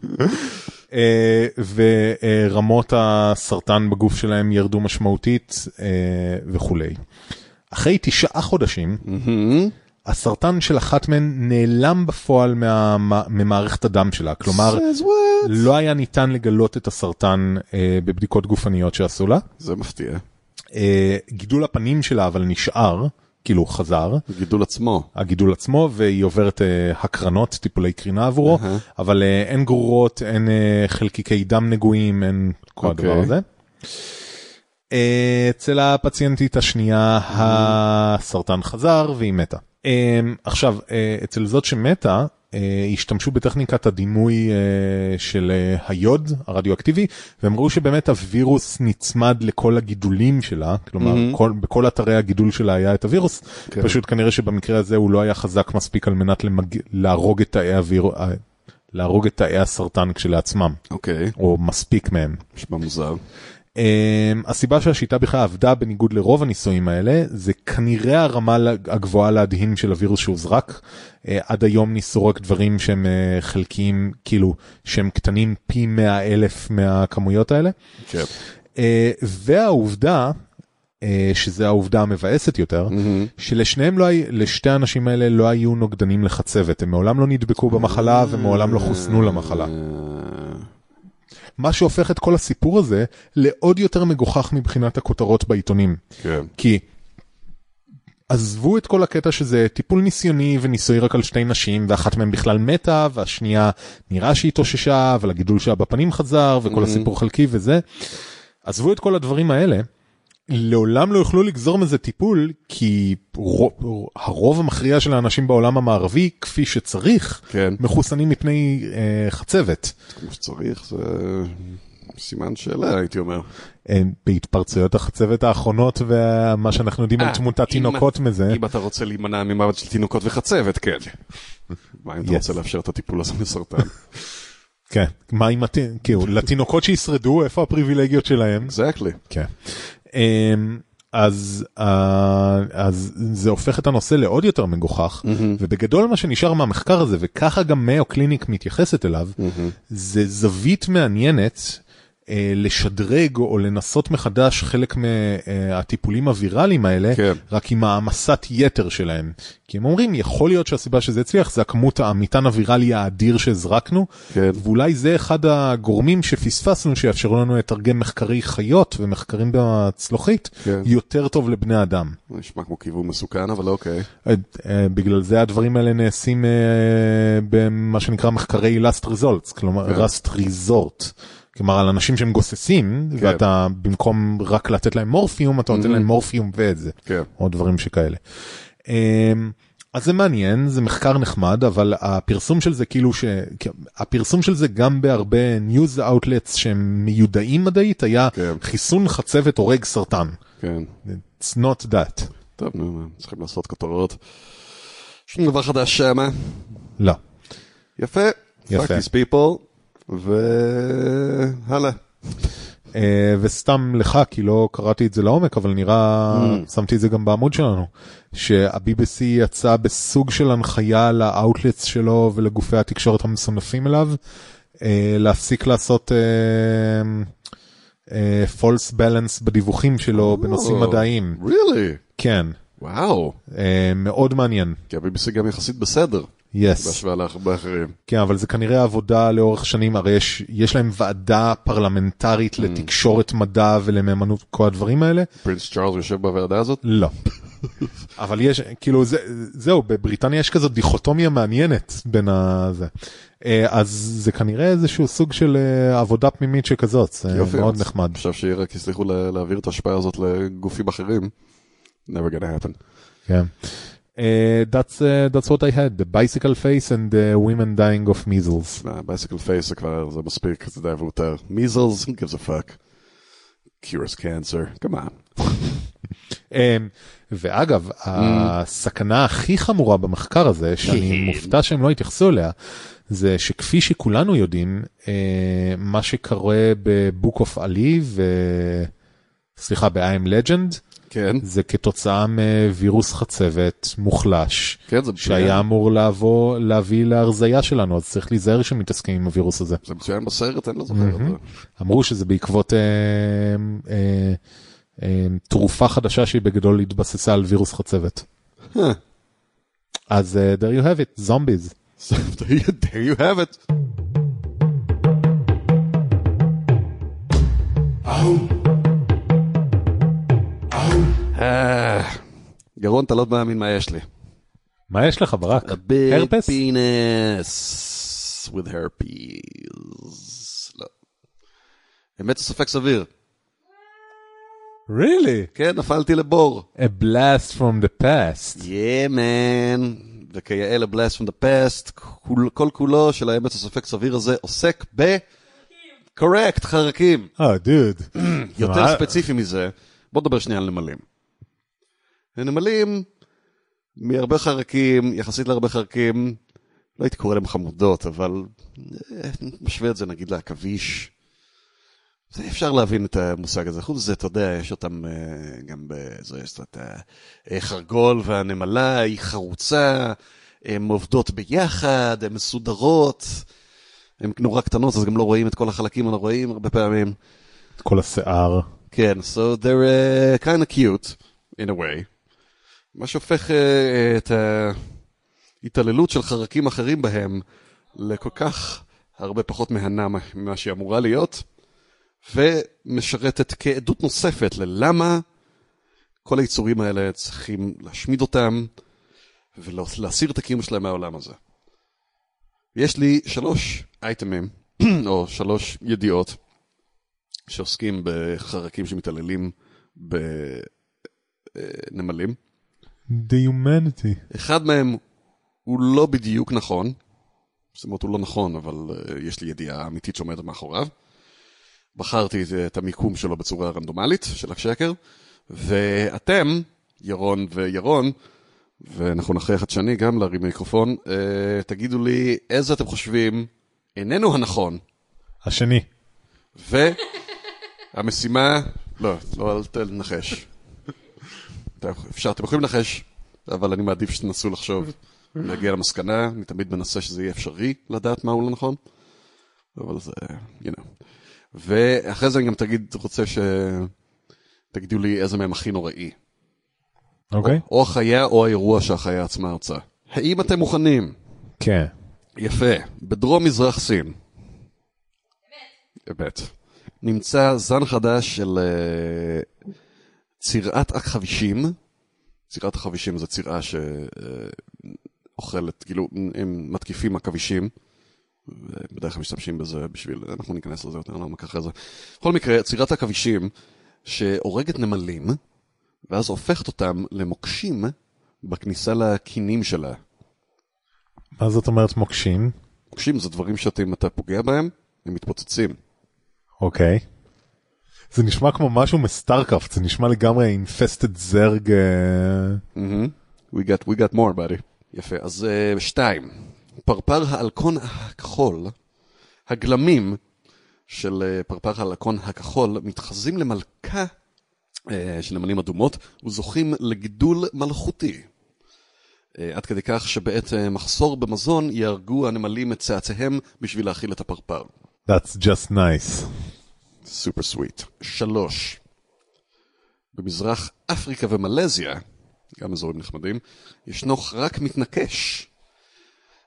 אה, ורמות הסרטן בגוף שלהם ירדו משמעותית אה, וכולי. אחרי תשעה חודשים הסרטן של אחת מהן נעלם בפועל מה, ממערכת הדם שלה כלומר? לא היה ניתן לגלות את הסרטן אה, בבדיקות גופניות שעשו לה. זה מפתיע. אה, גידול הפנים שלה אבל נשאר, כאילו חזר, גידול עצמו. הגידול עצמו והיא עוברת אה, הקרנות, טיפולי קרינה עבורו, אהה. אבל אה, אין גרורות, אין אה, חלקיקי דם נגועים, אין כל אוקיי. הדבר הזה. אה, אצל הפציינטית השנייה הסרטן חזר והיא מתה. אה, עכשיו, אה, אצל זאת שמתה, השתמשו בטכניקת הדימוי אה, של אה, היוד הרדיואקטיבי, והם ראו שבאמת הווירוס נצמד לכל הגידולים שלה, כלומר כל, בכל אתרי הגידול שלה היה את הווירוס, כן. פשוט כנראה שבמקרה הזה הוא לא היה חזק מספיק על מנת למג... להרוג את תאי הווירוס, להרוג את תאי הסרטן כשלעצמם, אוקיי, או מספיק מהם. נשמע מוזר. Um, הסיבה שהשיטה בכלל עבדה בניגוד לרוב הניסויים האלה זה כנראה הרמה הגבוהה להדהים של הווירוס שהוזרק. Uh, עד היום ניסו רק דברים שהם uh, חלקיים כאילו שהם קטנים פי 100 אלף מהכמויות האלה. Uh, והעובדה uh, שזה העובדה המבאסת יותר שלשניהם לא לשתי האנשים האלה לא היו נוגדנים לחצבת הם מעולם לא נדבקו במחלה ומעולם לא חוסנו למחלה. מה שהופך את כל הסיפור הזה לעוד יותר מגוחך מבחינת הכותרות בעיתונים. כן. כי עזבו את כל הקטע שזה טיפול ניסיוני וניסוי רק על שתי נשים ואחת מהן בכלל מתה והשנייה נראה שהיא התאוששה אבל הגידול שלה בפנים חזר וכל הסיפור חלקי וזה. עזבו את כל הדברים האלה. לעולם לא יוכלו לגזור מזה טיפול כי רוב, הרוב המכריע של האנשים בעולם המערבי כפי שצריך כן. מחוסנים מפני אה, חצבת. כמו שצריך, זה סימן שאלה, הייתי אומר. בהתפרצויות החצבת האחרונות ומה שאנחנו יודעים על אה, תמותת אם תינוקות את- מזה. אם אתה רוצה להימנע ממוות של תינוקות וחצבת, כן. מה אם אתה Yes. רוצה לאפשר את הטיפול הזה בסרטן? כן, מה עם הת... כאילו, לתינוקות שישרדו, איפה הפריבילגיות שלהם? אקזקטלי. כן. אמ, אז אה, אז זה הופך את הנושא לעוד יותר מגוחך ובגדול מה שנשאר מהמחקר הזה וככה גם מאו קליניק מתייחסת אליו זה זווית מעניינת לשדרג או לנסות מחדש חלק מהטיפולים הוויראליים האלה כן. רק עם העמסת יתר שלהם כי הם אומרים יכול להיות שהסיבה שזה הצליח זה הכמות המטען הוויראלי האדיר שהזרקנו כן. ואולי זה אחד הגורמים שפספסנו שיאפשרו לנו לתרגם מחקרי חיות ומחקרים בצלוחית כן. יותר טוב לבני אדם. נשמע כמו כיוון מסוכן, אבל אוקיי. אה, אה, בגלל זה הדברים האלה נעשים אה, במה שנקרא מחקרי last results, כלומר כן. last resort. כלומר על אנשים שהם גוססים כן. ואתה במקום רק לתת להם מורפיום אתה נותן להם מורפיום ואת זה. כן. או דברים שכאלה. אמ, אז זה מעניין, זה מחקר נחמד, אבל הפרסום של זה כאילו ש... הפרסום של זה גם בהרבה news outlets שהם מיודעים מדעית היה כן. חיסון חצבת הורג סרטן. כן. It's not that. טוב, נו, צריכים לעשות כותרות. שום דבר חדש שמה. לא. יפה. יפה. fuck these people. והלאה. אה, וסתם לך, כי לא קראתי את זה לעומק, אבל נראה, Mm. שמתי את זה גם בעמוד שלנו, שה-BBC יצא בסוג של הנחיה לאאוטלטס שלו ולגופי התקשורת המסונפים אליו, אה, להפסיק לעשות אה, אה, false balance בדיווחים שלו בנושאים Oh, מדעיים. really? כן, וואו. אה, מאוד מעניין. כי ה-BBC גם יחסית בסדר. יס. בהשוואה להרבה אחרים. כן, אבל זה כנראה עבודה לאורך שנים, הרי יש, יש להם ועדה פרלמנטרית לתקשורת מדע ולמהימנות, כל הדברים האלה. פרינס צ'ארלס יושב בוועדה הזאת? לא. אבל יש, כאילו, זה, זהו, בבריטניה יש כזאת דיכוטומיה מעניינת בין הזה. אה, אז זה כנראה איזשהו סוג של אה, עבודה פנימית שכזאת, זה יופי. מאוד נחמד. עכשיו שרק הצליחו לה- להעביר את ההשפעה הזאת לגופים אחרים. never gonna happen. כן. Uh, that's, uh, that's what I had, the bicycle face and the women dying of measles. bicycle face זה כבר, זה מספיק, זה די ויותר. measles, who gives a fuck. cures cancer, come on. Um, ואגב, הסכנה הכי חמורה במחקר הזה, שאני מופתע שהם לא התייחסו אליה, זה שכפי שכולנו יודעים, uh, מה שקורה בבוק אוף עלי ו... סליחה, ב-I'm Legend, כן, זה כתוצאה מווירוס חצבת מוחלש, כן, זה שהיה מצוין. אמור לבוא, להביא להרזייה שלנו, אז צריך להיזהר שמתעסקים עם הווירוס הזה. זה מצוין בסרט, אני לא זוכר את זה. אמרו שזה בעקבות אה, אה, אה, תרופה חדשה שהיא בגדול התבססה על וירוס חצבת. Huh. אז uh, there you have it, zombies. So there you, have it. אה, ירון, אתה לא מאמין מה יש לי. מה יש לך ברק? A big הרפס? penis with herpes. לא. אמת או ספק סביר. really? כן, נפלתי לבור. A blast from the past. Yeah man. וכיאה לבלאסט from the past, כול- כל כולו של האמת או ספק סביר הזה עוסק ב... קורקט, חרקים. אה, דוד. יותר ספציפי מזה, בוא נדבר שנייה על נמלים. נמלים, מהרבה חרקים, יחסית להרבה חרקים, לא הייתי קורא להם חמודות, אבל אה, משווה את זה נגיד לעכביש. זה אפשר להבין את המושג הזה. חוץ מזה, אתה יודע, יש אותם אה, גם בזה, יש את החרגול והנמלה, היא חרוצה, הן עובדות ביחד, הן מסודרות, הן נורא קטנות, אז גם לא רואים את כל החלקים הנוראים הרבה פעמים. כל השיער. כן, so they're uh, kind of cute, in a way. מה שהופך uh, את ההתעללות של חרקים אחרים בהם לכל כך הרבה פחות מהנה ממה שהיא אמורה להיות, ומשרתת כעדות נוספת ללמה כל היצורים האלה צריכים להשמיד אותם ולהסיר את הקיום שלהם מהעולם הזה. יש לי שלוש אייטמים, או שלוש ידיעות, שעוסקים בחרקים שמתעללים בנמלים. The humanity. אחד מהם הוא לא בדיוק נכון, זאת אומרת הוא לא נכון, אבל uh, יש לי ידיעה אמיתית שעומדת מאחוריו. בחרתי את- המיקום שלו בצורה רנדומלית של השקר, ואתם, ירון וירון, ואנחנו נכריח את שני גם להרים מיקרופון, uh, תגידו לי איזה אתם חושבים איננו הנכון, השני. והמשימה, לא, לא, אל תנחש. אפשר, אתם יכולים לנחש, אבל אני מעדיף שתנסו לחשוב, להגיע למסקנה, אני תמיד מנסה שזה יהיה אפשרי לדעת מהו לא נכון, אבל זה, you know. ואחרי זה אני גם תגיד, רוצה ש... תגידו לי איזה מהם הכי נוראי. אוקיי? או החיה או האירוע שהחיה עצמה הרצה. האם אתם מוכנים? כן. יפה. בדרום מזרח סין. אמת. נמצא זן חדש של צירת עכבישים. צירת עכבישים זו צירה שאוכלת, כאילו, הם מתקיפים עכבישים. בדרך כלל משתמשים בזה בשביל, אנחנו ניכנס לזה יותר לעומק אחרי זה. בכל מקרה, צירת עכבישים שהורגת נמלים, ואז הופכת אותם למוקשים בכניסה לקינים שלה. מה זאת אומרת מוקשים? מוקשים זה דברים שאם אתה פוגע בהם, הם מתפוצצים. אוקיי. זה נשמע כמו משהו מסטארקראפט, זה נשמע לגמרי אינפסטד זרג. אה, Mm-hmm. We got, we got more, buddy. יפה. אז uh, שתיים, פרפר האלקון הכחול, הגלמים של uh, פרפר האלקון הכחול מתחזים למלכה uh, של נמלים אדומות וזוכים לגידול מלכותי. Uh, עד כדי כך שבעת uh, מחסור במזון יהרגו הנמלים את צאצאיהם בשביל להאכיל את הפרפר. That's just nice. סופר סוויט. שלוש, במזרח אפריקה ומלזיה, גם אזורים נחמדים, ישנו חרק מתנקש.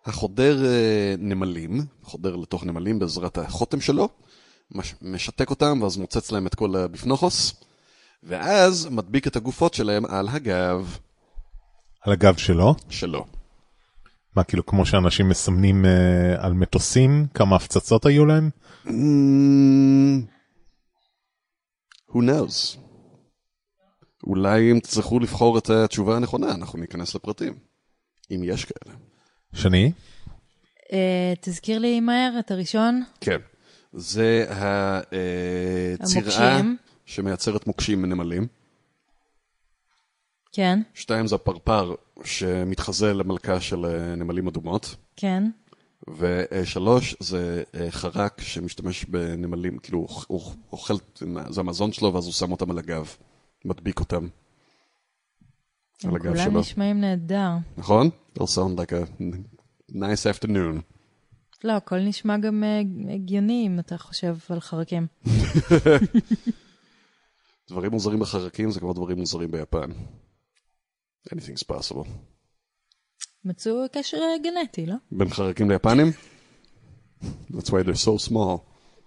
החודר אה, נמלים, חודר לתוך נמלים בעזרת החותם שלו, מש- משתק אותם ואז מוצץ להם את כל הביפנוכוס, ואז מדביק את הגופות שלהם על הגב על הגב שלו. שלו. מה כאילו כמו שאנשים מסמנים uh, על מטוסים כמה הפצצות היו להם? Mm, who knows? אולי אם תצטרכו לבחור את התשובה הנכונה, אנחנו ניכנס לפרטים. אם יש כאלה. שני? אה, תזכיר לי מהר את הראשון. כן. זה הצירה המוקשים. שמייצרת מוקשים מנמלים. כן, שתיים זה הפרפר שמתחזה למלכה של אה, נמלים אדומות. כן. ושלוש זה אה, חרק שמשתמש בנמלים, כאילו הוא- אוכל, זה המזון שלו ואז הוא שם אותם על הגב, מדביק אותם. על הגב כולם שלו. נשמעים נהדר. נכון? It'll sound like a nice afternoon. לא, הכל נשמע גם אה, הגיוני אם אתה חושב על חרקים. דברים מוזרים בחרקים זה כמו דברים מוזרים ביפן. Anything's possible. מצאו קשר אה, גנטי, לא? בין חרקים ליפנים? That's why they're so small.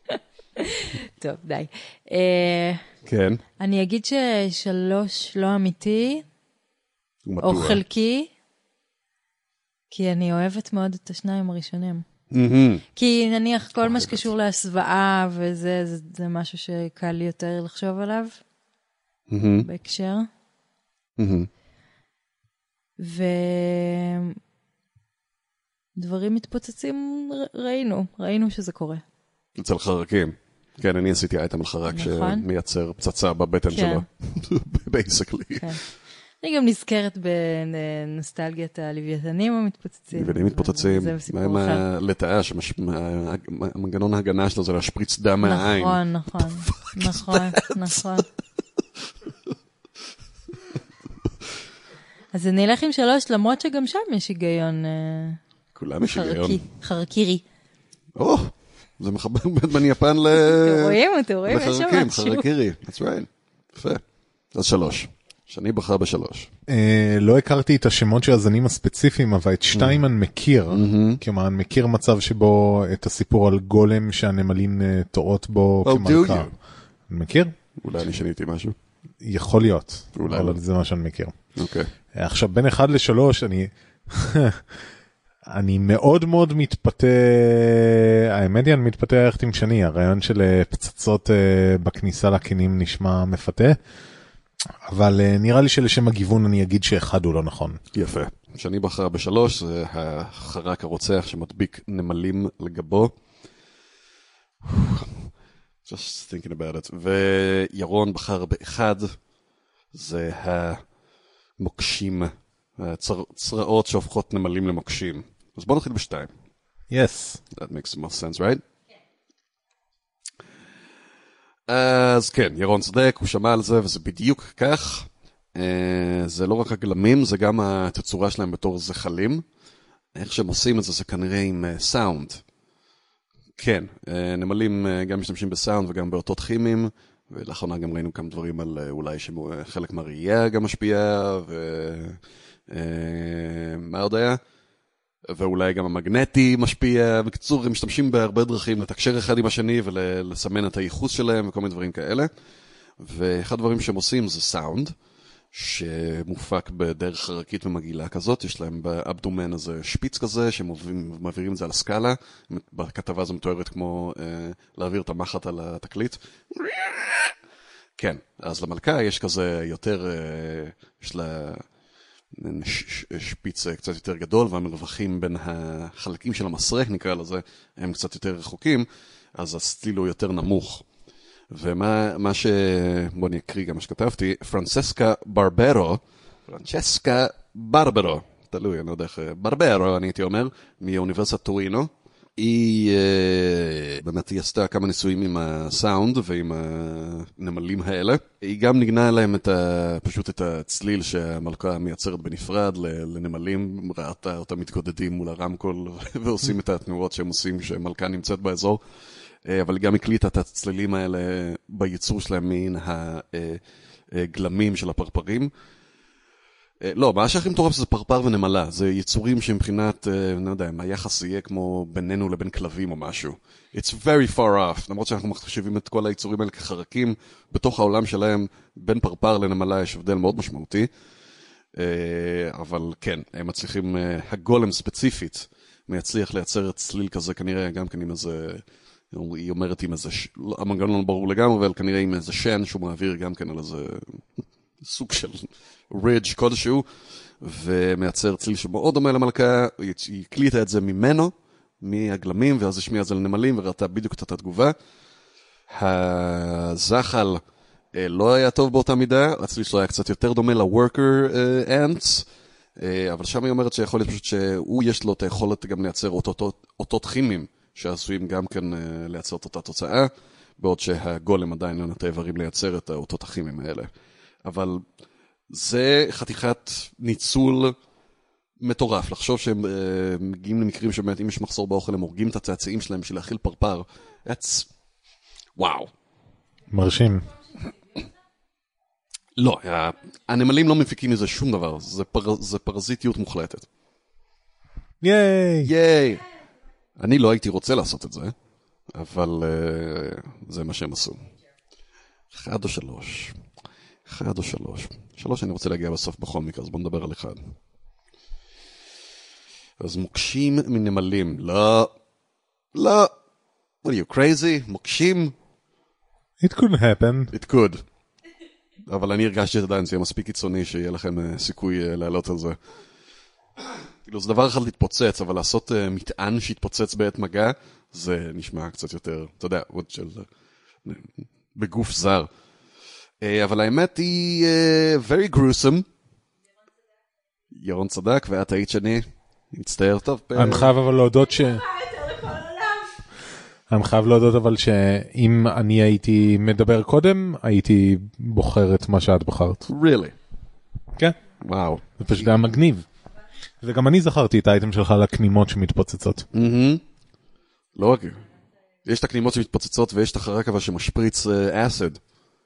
טוב, די. אה, כן. אני אגיד ששלוש לא אמיתי, או? חלקי, כי אני אוהבת מאוד את השניים הראשונים. מהמם. כי נניח כל מה אוהבת. שקשור להסוואה וזה, זה, זה משהו שקל לי יותר לחשוב עליו מהמם. בהקשר. מהמם. ודברים מתפוצצים ראינו, ראינו שזה קורה. אצל חרקים. כן, אני עשיתי אייטם על חרק נכון. שמייצר פצצה בבטן כן. שלו. בייסקלי. כן. אני גם נזכרת בנוסטלגיית הלוויתנים המתפוצצים. מבינים מתפוצצים. זה מה סיפור עם אחר. הלטאה, המנגנון ההגנה שלו זה להשפריץ דם מהעין. נכון, נכון, נכון, נכון. אז אני אלך עם שלוש, למרות שגם שם יש היגיון אה, כולם יש היגיון. חרקי, חרקירי. או, זה מחבר בין יפן ל... אתם רואים? אתם רואים? יש שם לחרקים, משהו. חרקירי. That's right. יפה. אז שלוש. שאני בחר בשלוש. אה, לא הכרתי את השמות של הזנים הספציפיים אבל את שתיים אני מכיר. כלומר אני מכיר מצב שבו את הסיפור על גולם שהנמלים אה, טועות בו Oh, כמלכה. מכיר? אולי אני שיניתי משהו. יכול להיות. אולי אבל לא. זה מה שאני מכיר. אוקיי. עכשיו בין אחד לשלוש אני אני מאוד מאוד מתפתה האמת היא אני מתפתה ללכת עם שני הרעיון של אה, פצצות אה, בכניסה לקינים נשמע מפתה. אבל אה, נראה לי שלשם הגיוון אני אגיד שאחד הוא לא נכון. יפה. שאני בחר בשלוש, זה החרק הרוצח שמדביק נמלים לגבו. Just thinking about it. וירון בחר באחד, זה המוקשים, הצרעות שהופכות נמלים למוקשים. אז בואו נתחיל בשתיים. יס. That makes the most sense, right? אז כן, ירון צודק, הוא שמע על זה, וזה בדיוק כך. אה, זה לא רק הגלמים, זה גם התצורה שלהם בתור זחלים. איך שהם עושים את זה, זה כנראה עם אה, סאונד. כן, אה, נמלים אה, גם משתמשים בסאונד וגם באותות כימיים, ולאחרונה גם ראינו כמה דברים על אה, אולי שחלק מהראייה גם משפיע, ומה עוד היה? ואולי גם המגנטי משפיע. בקיצור, הם משתמשים בהרבה דרכים לתקשר אחד עם השני ולסמן את הייחוס שלהם וכל מיני דברים כאלה. ואחד הדברים שהם עושים זה סאונד, שמופק בדרך חרקית ומגעילה כזאת, יש להם באבדומן איזה שפיץ כזה, שהם מעבירים- מעבירים את זה על הסקאלה. בכתבה זה מתוארת כמו אה, להעביר את המחט על התקליט. כן, אז למלכה יש כזה יותר, אה, יש לה ש- ש- שפיץ אה, קצת יותר גדול, והמרווחים בין החלקים של המסרק, נקרא לזה, הם קצת יותר רחוקים, אז הסטיל הוא יותר נמוך. ומה מה ש... בוא אני אקריא גם מה שכתבתי, פרנססקה ברברו, פרנצ'סקה ברברו, תלוי, אני לא יודע איך, ברברו, אני הייתי אומר, מאוניברסיטת טורינו. היא אה, באמת, היא עשתה כמה ניסויים עם הסאונד ועם הנמלים האלה. היא גם ניגנה להם את ה, פשוט את הצליל שהמלכה מייצרת בנפרד לנמלים, ראתה אותם מתגודדים מול הרמקול ועושים את התנועות שהם עושים כשמלכה נמצאת באזור. אה, אבל גם הקליטה את הצלילים האלה בייצור שלהם מן הגלמים של הפרפרים. אה, לא, מה שהכי מטורף זה פרפר ונמלה, זה יצורים שמבחינת, אה, לא יודע, אם היחס יהיה כמו בינינו לבין כלבים או משהו. It's very far off, למרות שאנחנו מחשיבים את כל היצורים האלה כחרקים, בתוך העולם שלהם, בין פרפר לנמלה יש הבדל מאוד משמעותי. אבל כן, הם מצליחים, הגולם ספציפית, מצליח לייצר צליל כזה כנראה גם כן עם איזה, היא אומרת עם איזה, המנגנון לא ברור לגמרי, אבל כנראה עם איזה שן שהוא מעביר גם כן על איזה סוג של רידג' כלשהו, ומייצר צליל שמאוד דומה למלכה, היא הקליטה את זה ממנו, מהגלמים, ואז השמיעה את זה לנמלים, וראתה בדיוק את התגובה. הזחל אה, לא היה טוב באותה מידה, הצליל שלו היה קצת יותר דומה ל-worker אה, ants, אה, אבל שם היא אומרת שיכול להיות פשוט שהוא יש לו את היכולת גם לייצר אותות, אותות כימיים שעשויים גם כן אה, לייצר את אותה תוצאה, בעוד שהגולם עדיין אין לו את האיברים לייצר את האותות הכימיים האלה. אבל זה חתיכת ניצול מטורף, לחשוב שהם אה, מגיעים למקרים שבאמת אם יש מחסור באוכל הם הורגים את הצאצאים שלהם בשביל להאכיל פרפר. That's... וואו. מרשים. לא, הנמלים לא מפיקים מזה שום דבר, זה, פר... זה פרזיטיות מוחלטת. ייי! ייי! אני לא הייתי רוצה לעשות את זה, אבל uh, זה מה שהם עשו. אחד או שלוש. אחד או שלוש. שלוש אני רוצה להגיע בסוף בכל מקרה, אז בוא נדבר על אחד. אז מוקשים מנמלים. לא. לא. what are you crazy? מוקשים? It could happen. It could. אבל אני הרגשתי עדיין שזה יהיה מספיק קיצוני שיהיה לכם אה, סיכוי אה, לעלות על זה. כאילו זה דבר אחד להתפוצץ, אבל לעשות אה, מטען שיתפוצץ בעת מגע, זה נשמע קצת יותר, אתה יודע, עוד של... אה, בגוף זר. אה, אבל האמת היא אה, very gruesome. ירון צדק ואת היית שני. אני מצטער טוב. אני חייב אבל להודות ש... אני חייב להודות אבל שאם אני הייתי מדבר קודם, הייתי בוחר את מה שאת בחרת. really. כן. וואו. זה פשוט היה מגניב. וגם אני זכרתי את האייטם שלך לכנימות שמתפוצצות. מהמם. לא רק, יש את הכנימות שמתפוצצות ויש את החרק אבל שמשפריץ אסיד.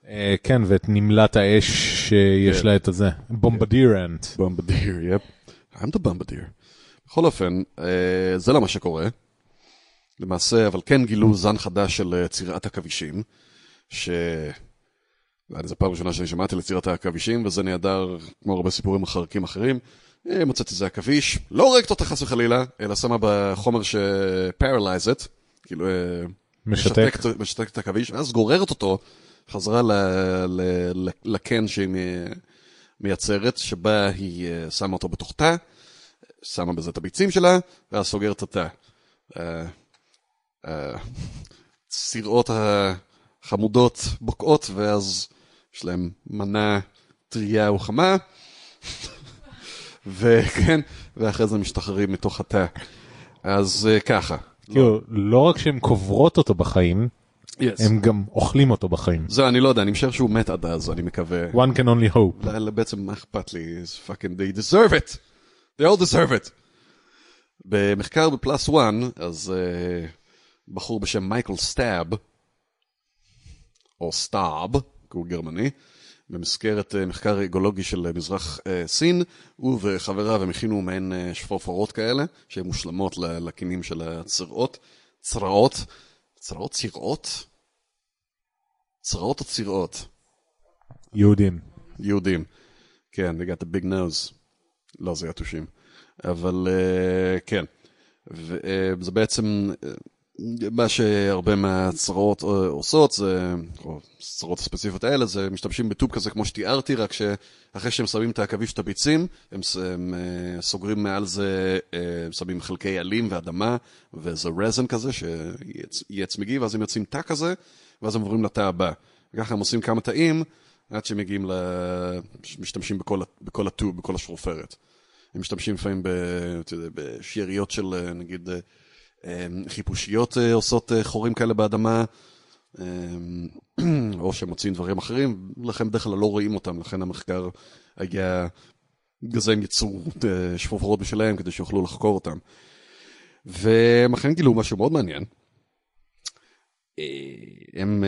אה, כן, ואת נמלת האש שיש כן. לה את הזה. בומבדירנט. במבדיר, יפ. I'm the במבדיר. בכל אופן, אה, זה לא מה שקורה. למעשה, אבל כן גילו זן חדש של אה, צירת עכבישים, ש... זו פעם ראשונה שאני שמעתי לצירת העכבישים, וזה נהדר, כמו הרבה סיפורים מחרקים אחרים. אה, מוצאת איזה עכביש, לא הורגת אותה חס וחלילה, אלא שמה בחומר it, כאילו... אה, משתק. משתק, את העכביש, ואז גוררת אותו חזרה ל, ל, ל, לקן שהיא מייצרת, שבה היא אה, שמה אותו בתוך תא, שמה בזה את הביצים שלה, ואז סוגרת את התא. אה, אה, סיראות החמודות בוקעות, ואז יש להם מנה טריה וחמה, וכן, ואחרי זה משתחררים מתוך התא. אז אה, ככה. כאילו, לא רק שהן קוברות אותו בחיים, Yes. הם גם אוכלים אותו בחיים. זהו, אני לא יודע, אני משער שהוא מת עד אז, אני מקווה. One can only hope. לא, בעצם מה אכפת לי? It's fucking they deserve it. They all deserve it. במחקר ב PLOS 1, אז uh, בחור בשם מייקל סטאב, או סטאב, כי הוא גרמני, במסגרת uh, מחקר אקולוגי של uh, מזרח uh, סין, הוא וחבריו הם הכינו מעין שפופרות כאלה, שהן מושלמות לקינים של הצרעות, צרעות, צרעות צירעות? צרעות או צירעות? יהודים. יהודים. כן, they got the big nose. לא, זה יתושים. אבל uh, כן. וזה בעצם מה שהרבה מהצרות אה, עושות, זה, או הצרות הספציפיות האלה, זה משתמשים בטוב כזה כמו שתיארתי, רק שאחרי שהם שמים את העכביש את הביצים, הם, הם אה, סוגרים מעל זה, אה, שמים חלקי עלים ואדמה, וזה רזן כזה, שיהיה צמיגי, ואז הם יוצאים תא כזה, ואז הם עוברים לתא הבא. וככה הם עושים כמה תאים, עד שהם מגיעים ל... משתמשים בכל, בכל הטוב, בכל השפופרת. הם משתמשים לפעמים בשאריות של נגיד חיפושיות אה, עושות אה, חורים כאלה באדמה, אה, או שהם מוצאים דברים אחרים, לכן בדרך כלל לא רואים אותם, לכן המחקר היה, הם יצרו אה, שפופרות בשלהם כדי שיוכלו לחקור אותם. והם אכן גילו משהו מאוד מעניין. הם,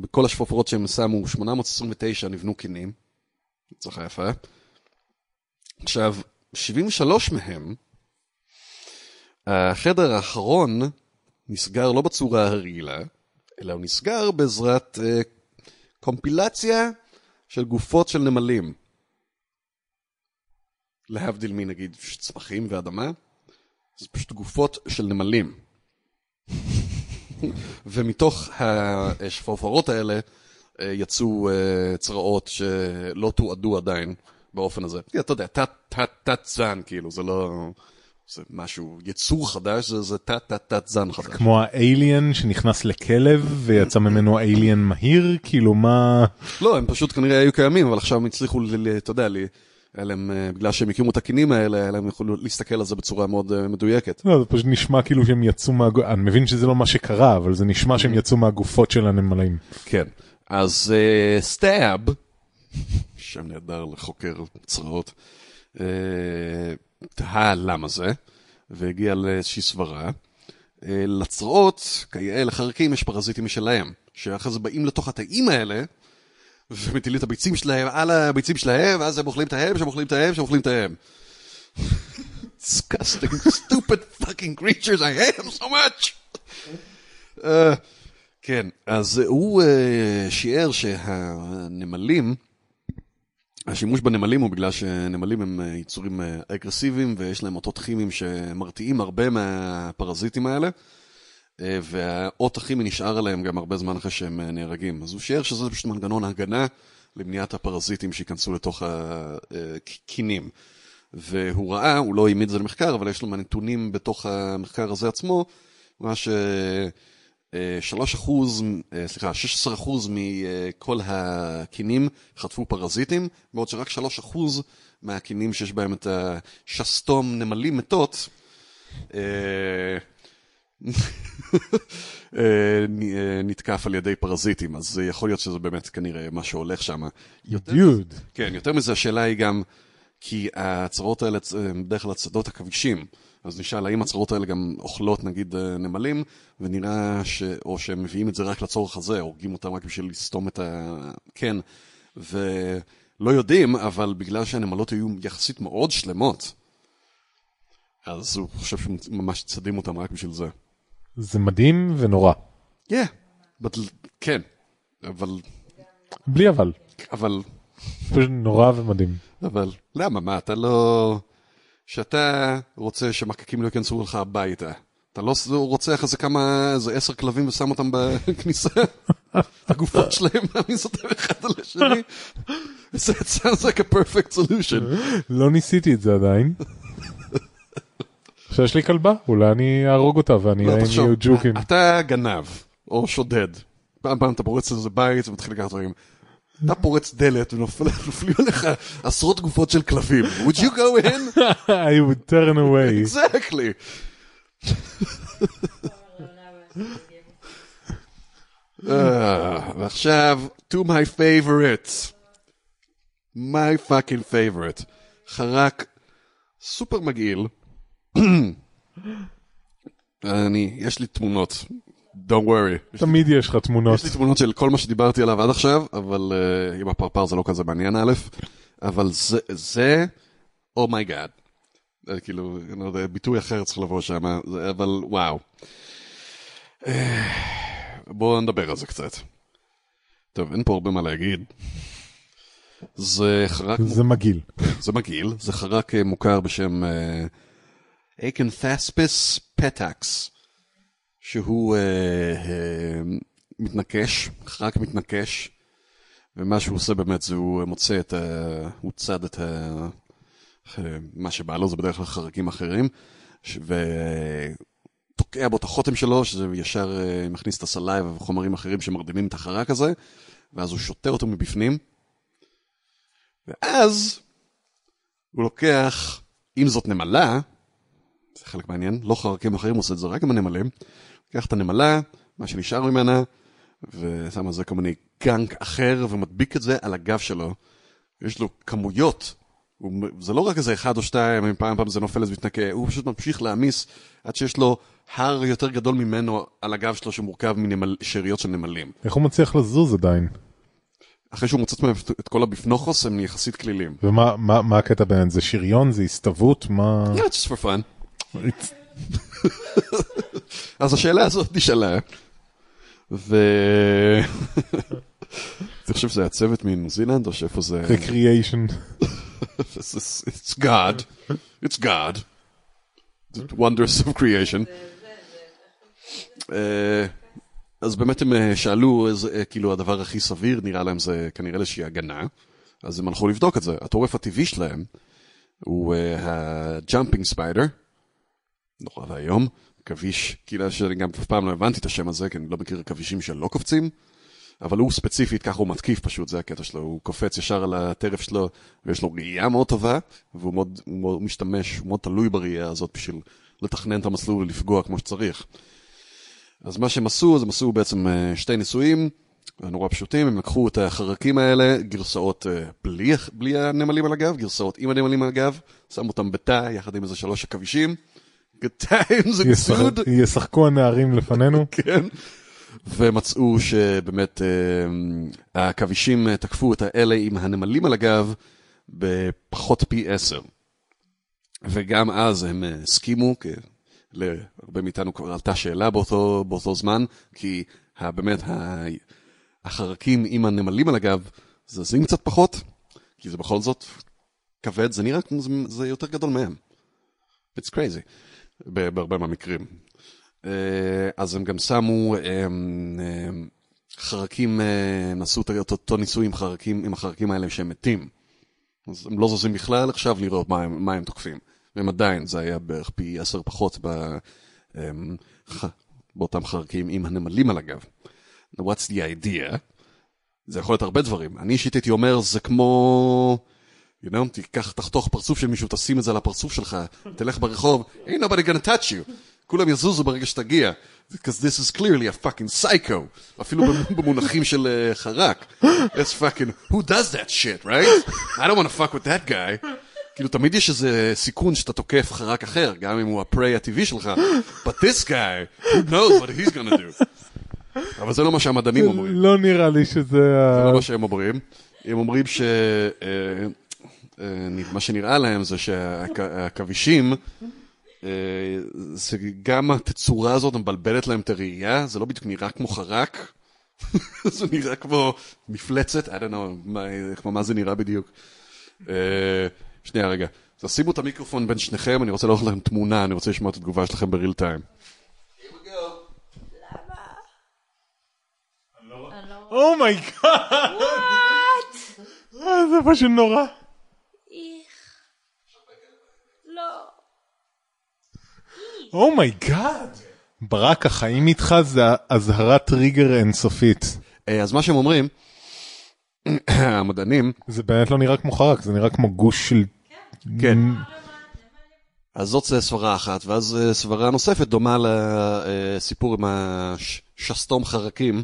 בכל השפופרות שהם שמו, 829 נבנו קינים, הצלחה יפה. עכשיו, 73 מהם, החדר האחרון נסגר לא בצורה הרגילה, אלא הוא נסגר בעזרת אה, קומפילציה של גופות של נמלים. להבדיל מנגיד צמחים ואדמה, זה פשוט גופות של נמלים. ומתוך השפופרות האלה אה, יצאו אה, צרעות שלא תועדו עדיין באופן הזה. אתה יודע, תת תת תת זן, כאילו, זה לא... זה משהו, יצור חדש, זה, זה תת תת תת זן חדש. כמו האליאן שנכנס לכלב ויצא ממנו אליאן מהיר, כאילו מה... לא, הם פשוט כנראה היו קיימים, אבל עכשיו הם הצליחו, אתה יודע, לי, היה להם, אה, בגלל שהם הקימו את הקינים האלה, היה להם יכולו להסתכל על זה בצורה מאוד אה, מדויקת. לא, זה פשוט נשמע כאילו שהם יצאו מהגופות, אני מבין שזה לא מה שקרה, אבל זה נשמע שהם יצאו מהגופות של הנמלים. כן. אז אה, סטאב, שם נהדר לחוקר צרעות, תהה למה זה, והגיע לאיזושהי סברה. אה, לצרעות, כיאה לחרקים, יש פרזיטים משלהם, שאחרי זה באים לתוך התאים האלה, ומטילים את הביצים שלהם על הביצים שלהם, ואז הם אוכלים את ההם, שהם אוכלים את ההם, שהם אוכלים את ההם. disgusting, stupid fucking creatures, I hate them so much. אה, כן, אז הוא uh, שיער שהנמלים, השימוש בנמלים הוא בגלל שנמלים הם אה, יצורים אה, אגרסיביים ויש להם אותות כימיים שמרתיעים הרבה מהפרזיטים האלה, אה, והאות הכימי נשאר עליהם גם הרבה זמן אחרי שהם נהרגים. אז הוא שיער שזה פשוט מנגנון הגנה למניעת הפרזיטים שייכנסו לתוך הקינים. והוא ראה, הוא לא העמיד את זה למחקר, אבל יש לו מהנתונים בתוך המחקר הזה עצמו, מה ש... 3 אחוז, אה, סליחה, 16 אחוז מכל הקינים חטפו פרזיטים, בעוד שרק 3 אחוז מהקינים שיש בהם את השסתום נמלים מתות, אה, אה, נתקף על ידי פרזיטים, אז יכול להיות שזה באמת כנראה מה שהולך שם. דיוד. כן, יותר מזה, השאלה היא גם, כי הצרות האלה הם בדרך כלל הצדות עכבישים. אז נשאל, האם הצרות האלה גם אוכלות נגיד אה, נמלים, ונראה ש... או שהם מביאים את זה רק לצורך הזה, הורגים אותם רק בשביל לסתום את ה... כן, ולא יודעים, אבל בגלל שהנמלות היו יחסית מאוד שלמות, אז הוא חושב שממש צדים אותם רק בשביל זה. זה מדהים ונורא. כן, yeah, כן, אבל, בלי אבל. אבל פשוט נורא ומדהים. אבל למה, מה, אתה לא... שאתה רוצה שמקקים לא ייכנסו לך הביתה, אתה לא רוצה אחרי זה כמה, איזה עשר כלבים ושם אותם בכניסה? את הגופות שלהם, מעמיס אותם אחד על השני? זה sounds like a perfect solution. לא ניסיתי את זה עדיין. עכשיו יש לי כלבה, אולי אני אהרוג אותה ואני לא, תחשוב, יהיו ג'וקים. אתה גנב, או שודד. פעם פעם אתה פורץ לאיזה בית ומתחיל לקחת דברים. אתה פורץ דלת ונופלים עליך עשרות גופות של כלבים. would you go in? I would turn away. exactly. אה, ועכשיו, to my favorite. my fucking favorite. חרק סופר מגעיל. אני, יש לי תמונות. Don't worry. תמיד יש לך תמונות. יש לי תמונות של כל מה שדיברתי עליו עד עכשיו, אבל uh, עם הפרפר זה לא כזה מעניין א', אבל זה, זה, oh my god. Oh כאילו, אני לא יודע, ביטוי אחר צריך לבוא שם, אבל וואו. אה, בואו נדבר על זה קצת. טוב, אין פה הרבה מה להגיד. זה חרק, זה מגעיל. זה מגעיל, זה חרק אה, מוכר בשם אקנתספיס פטקס. שהוא אה, אה, מתנקש, חרק מתנקש, ומה שהוא עושה באמת זה הוא מוצא את ה... הוא צד את ה... מה שבא לו, זה בדרך כלל חרקים אחרים, ש... ותוקע בו את החותם שלו, שזה ישר אה, מכניס את ה saliva וחומרים אחרים שמרדימים את החרק הזה, ואז הוא שותה אותו מבפנים, ואז הוא לוקח, אם זאת נמלה, זה חלק מעניין, לא חרקים אחרים עושה את זה רק עם הנמלים, לוקח את הנמלה, מה שנשאר ממנה, ושם על זה כל מיני gunk אחר, ומדביק את זה על הגב שלו. יש לו כמויות, הוא, זה לא רק איזה אחד או שתיים, פעם פעם זה נופל אז מתנקה, הוא פשוט ממשיך להעמיס עד שיש לו הר יותר גדול ממנו על הגב שלו שמורכב משאריות של נמלים. איך הוא מצליח לזוז עדיין? אחרי שהוא מוצץ מהם את כל הביפנוכוס הם יחסית כלילים. ומה מה, מה הקטע ביניהם? זה שריון? זה הסתוות? מה... Yeah, just for fun. אז השאלה הזאת נשאלה, ו... אני חושב שזה הצוות מניו זילנד, או שאיפה זה... Recreation. It's God. It's God. The wonders of creation. אה, אז באמת הם אה, שאלו, איזה, אה, כאילו הדבר הכי סביר נראה להם זה כנראה איזושהי הגנה, אז הם הלכו לבדוק את זה. הטורף הטבעי שלהם הוא ה jumping spider, נורא ואיום, עכביש, כאילו שאני גם אף פעם לא הבנתי את השם הזה, כי אני לא מכיר עכבישים שלא קופצים, אבל הוא ספציפית, ככה הוא מתקיף פשוט, זה הקטע שלו, הוא קופץ ישר על הטרף שלו, ויש לו ראייה מאוד טובה, והוא מאוד, מאוד משתמש, הוא מאוד תלוי בראייה הזאת בשביל לתכנן את המסלול ולפגוע כמו שצריך. אז מה שהם עשו, אז הם עשו בעצם אה, שתי ניסויים, נורא פשוטים, הם לקחו את החרקים האלה, גרסאות אה, בלי, בלי הנמלים על הגב, גרסאות עם הנמלים על הגב, שמו אותם בתא יחד עם איזה שלוש עכבישים. Good times ensued. ישחקו הנערים לפנינו. כן. ומצאו שבאמת אה, העכבישים אה, תקפו את האלה עם הנמלים על הגב בפחות פי עשר. וגם אז הם אה, הסכימו, כי להרבה מאיתנו כבר עלתה שאלה באותו, באותו זמן, כי באמת החרקים עם הנמלים על הגב זזים קצת פחות, כי זה בכל זאת כבד, זה נראה כמו זה יותר גדול מהם. It's crazy, בהרבה מהמקרים. אז הם גם שמו הם, הם, חרקים, הם עשו את אותו ניסוי עם, חרקים, עם החרקים האלה שהם מתים. אז הם לא זזים בכלל, עכשיו לראות מה הם, מה הם תוקפים. והם עדיין, זה היה בערך פי עשר פחות ב, הם, ח, באותם חרקים עם הנמלים על הגב. What's the idea? זה יכול להיות הרבה דברים. אני אישית הייתי אומר, זה כמו... you know, תיקח, תחתוך פרצוף של מישהו, תשים את זה על הפרצוף שלך, תלך ברחוב, ain't nobody gonna touch you. כולם יזוזו ברגע שתגיע. Because this is clearly a fucking psycho. אפילו במונחים של חרק. It's fucking, who does that shit, right? I don't want to fuck with that guy. כאילו תמיד יש איזה סיכון שאתה תוקף חרק אחר, גם אם הוא הפריי הטבעי שלך. But this guy, who knows what he's gonna do. אבל זה לא מה שהמדענים אומרים. לא נראה לי שזה... זה לא מה שהם אומרים. הם אומרים ש... מה שנראה להם זה שהעכבישים, זה גם התצורה הזאת מבלבלת להם את הראייה, זה לא בדיוק נראה כמו חרק, זה נראה כמו מפלצת, I don't know, כמו מה זה נראה בדיוק. שנייה רגע, אז שימו את המיקרופון בין שניכם, אני רוצה לראות לכם תמונה, אני רוצה לשמוע את התגובה שלכם בריל טיים. Oh my god! זה פשוט נורא. לא. Oh my god! ברק, החיים איתך זה אזהרת טריגר אינסופית. אז מה שהם אומרים, המדענים, זה באמת לא נראה כמו חרק, זה נראה כמו גוש של... כן. אז זאת סברה אחת, ואז סברה נוספת דומה לסיפור עם השסתום חרקים,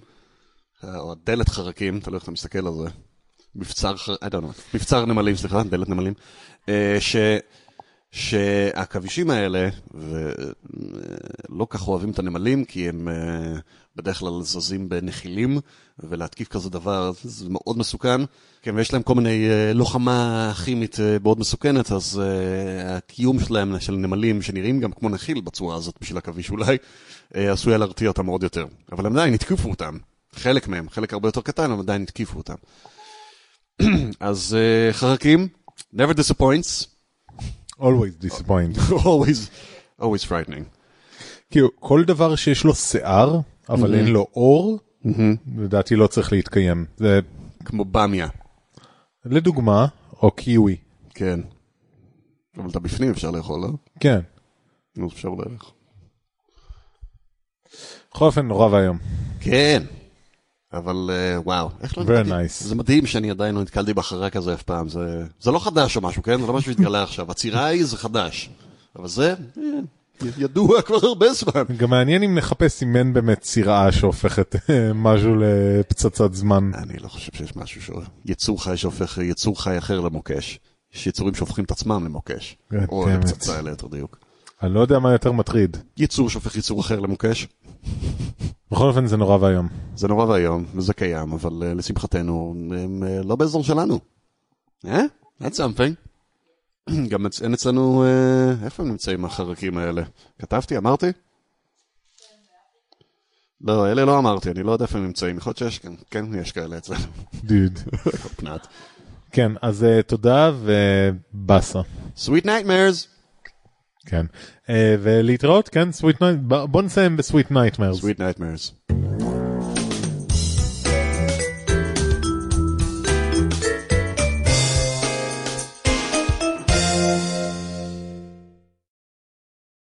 או דלת חרקים, תלוי איך אתה מסתכל על זה. מבצר, I don't know, מבצר נמלים, סליחה, דלת נמלים. ש... שהעכבישים האלה, ולא כך אוהבים את הנמלים, כי הם בדרך כלל זזים בנחילים, ולהתקיף כזה דבר זה מאוד מסוכן. כן, ויש להם כל מיני לוחמה כימית מאוד מסוכנת, אז הקיום שלהם, של נמלים שנראים גם כמו נחיל בצורה הזאת בשביל עכביש אולי, עשוי להרתיע אותם עוד יותר. אבל הם עדיין התקיפו אותם. חלק מהם, חלק הרבה יותר קטן, אבל עדיין התקיפו אותם. אז חרקים, never disappoints. Always disappoint. always, always frightening. כאילו, כל דבר שיש לו שיער, אבל אין לו אור, לדעתי לא צריך להתקיים. זה כמו במיה. לדוגמה, או קיווי. כן. אבל את הבפנים אפשר לאכול, לא? כן. אז אפשר בערך. בכל אופן, נורא ואיום. כן. אבל אה, וואו, איך לא נתקלתי? nice. זה מדהים שאני עדיין לא נתקלתי בחרק הזה אף פעם. זה, זה לא חדש או משהו, כן? זה לא משהו שהתגלה עכשיו. הצירה היא זה חדש. אבל זה אה, ידוע כבר הרבה זמן. גם מעניין אם נחפש אם אין באמת צירעה שהופכת אה, משהו לפצצת זמן. אני לא חושב שיש משהו שהוא יצור חי שהופך יצור חי אחר למוקש. יש יצורים שהופכים את עצמם למוקש. God או it. לפצצה ליתר דיוק. אני לא יודע מה יותר מטריד. יצור שהופך יצור אחר למוקש. בכל אופן זה נורא ואיום. זה נורא ואיום, וזה קיים, אבל uh, לשמחתנו, הם uh, לא באזור שלנו. אה? That's something. גם אצ- אין אצלנו, uh, איפה הם נמצאים החרקים האלה? כתבתי? אמרתי? לא, אלה לא אמרתי, אני לא יודע איפה הם נמצאים, יכול להיות שיש כאן, כן, יש כאלה אצלנו. דוד. כן, אז אה, תודה ובאסה. Sweet nightmares! כן. אה, ולהתראות, כן, sweet night, בוא נסיים ב sweet nightmares.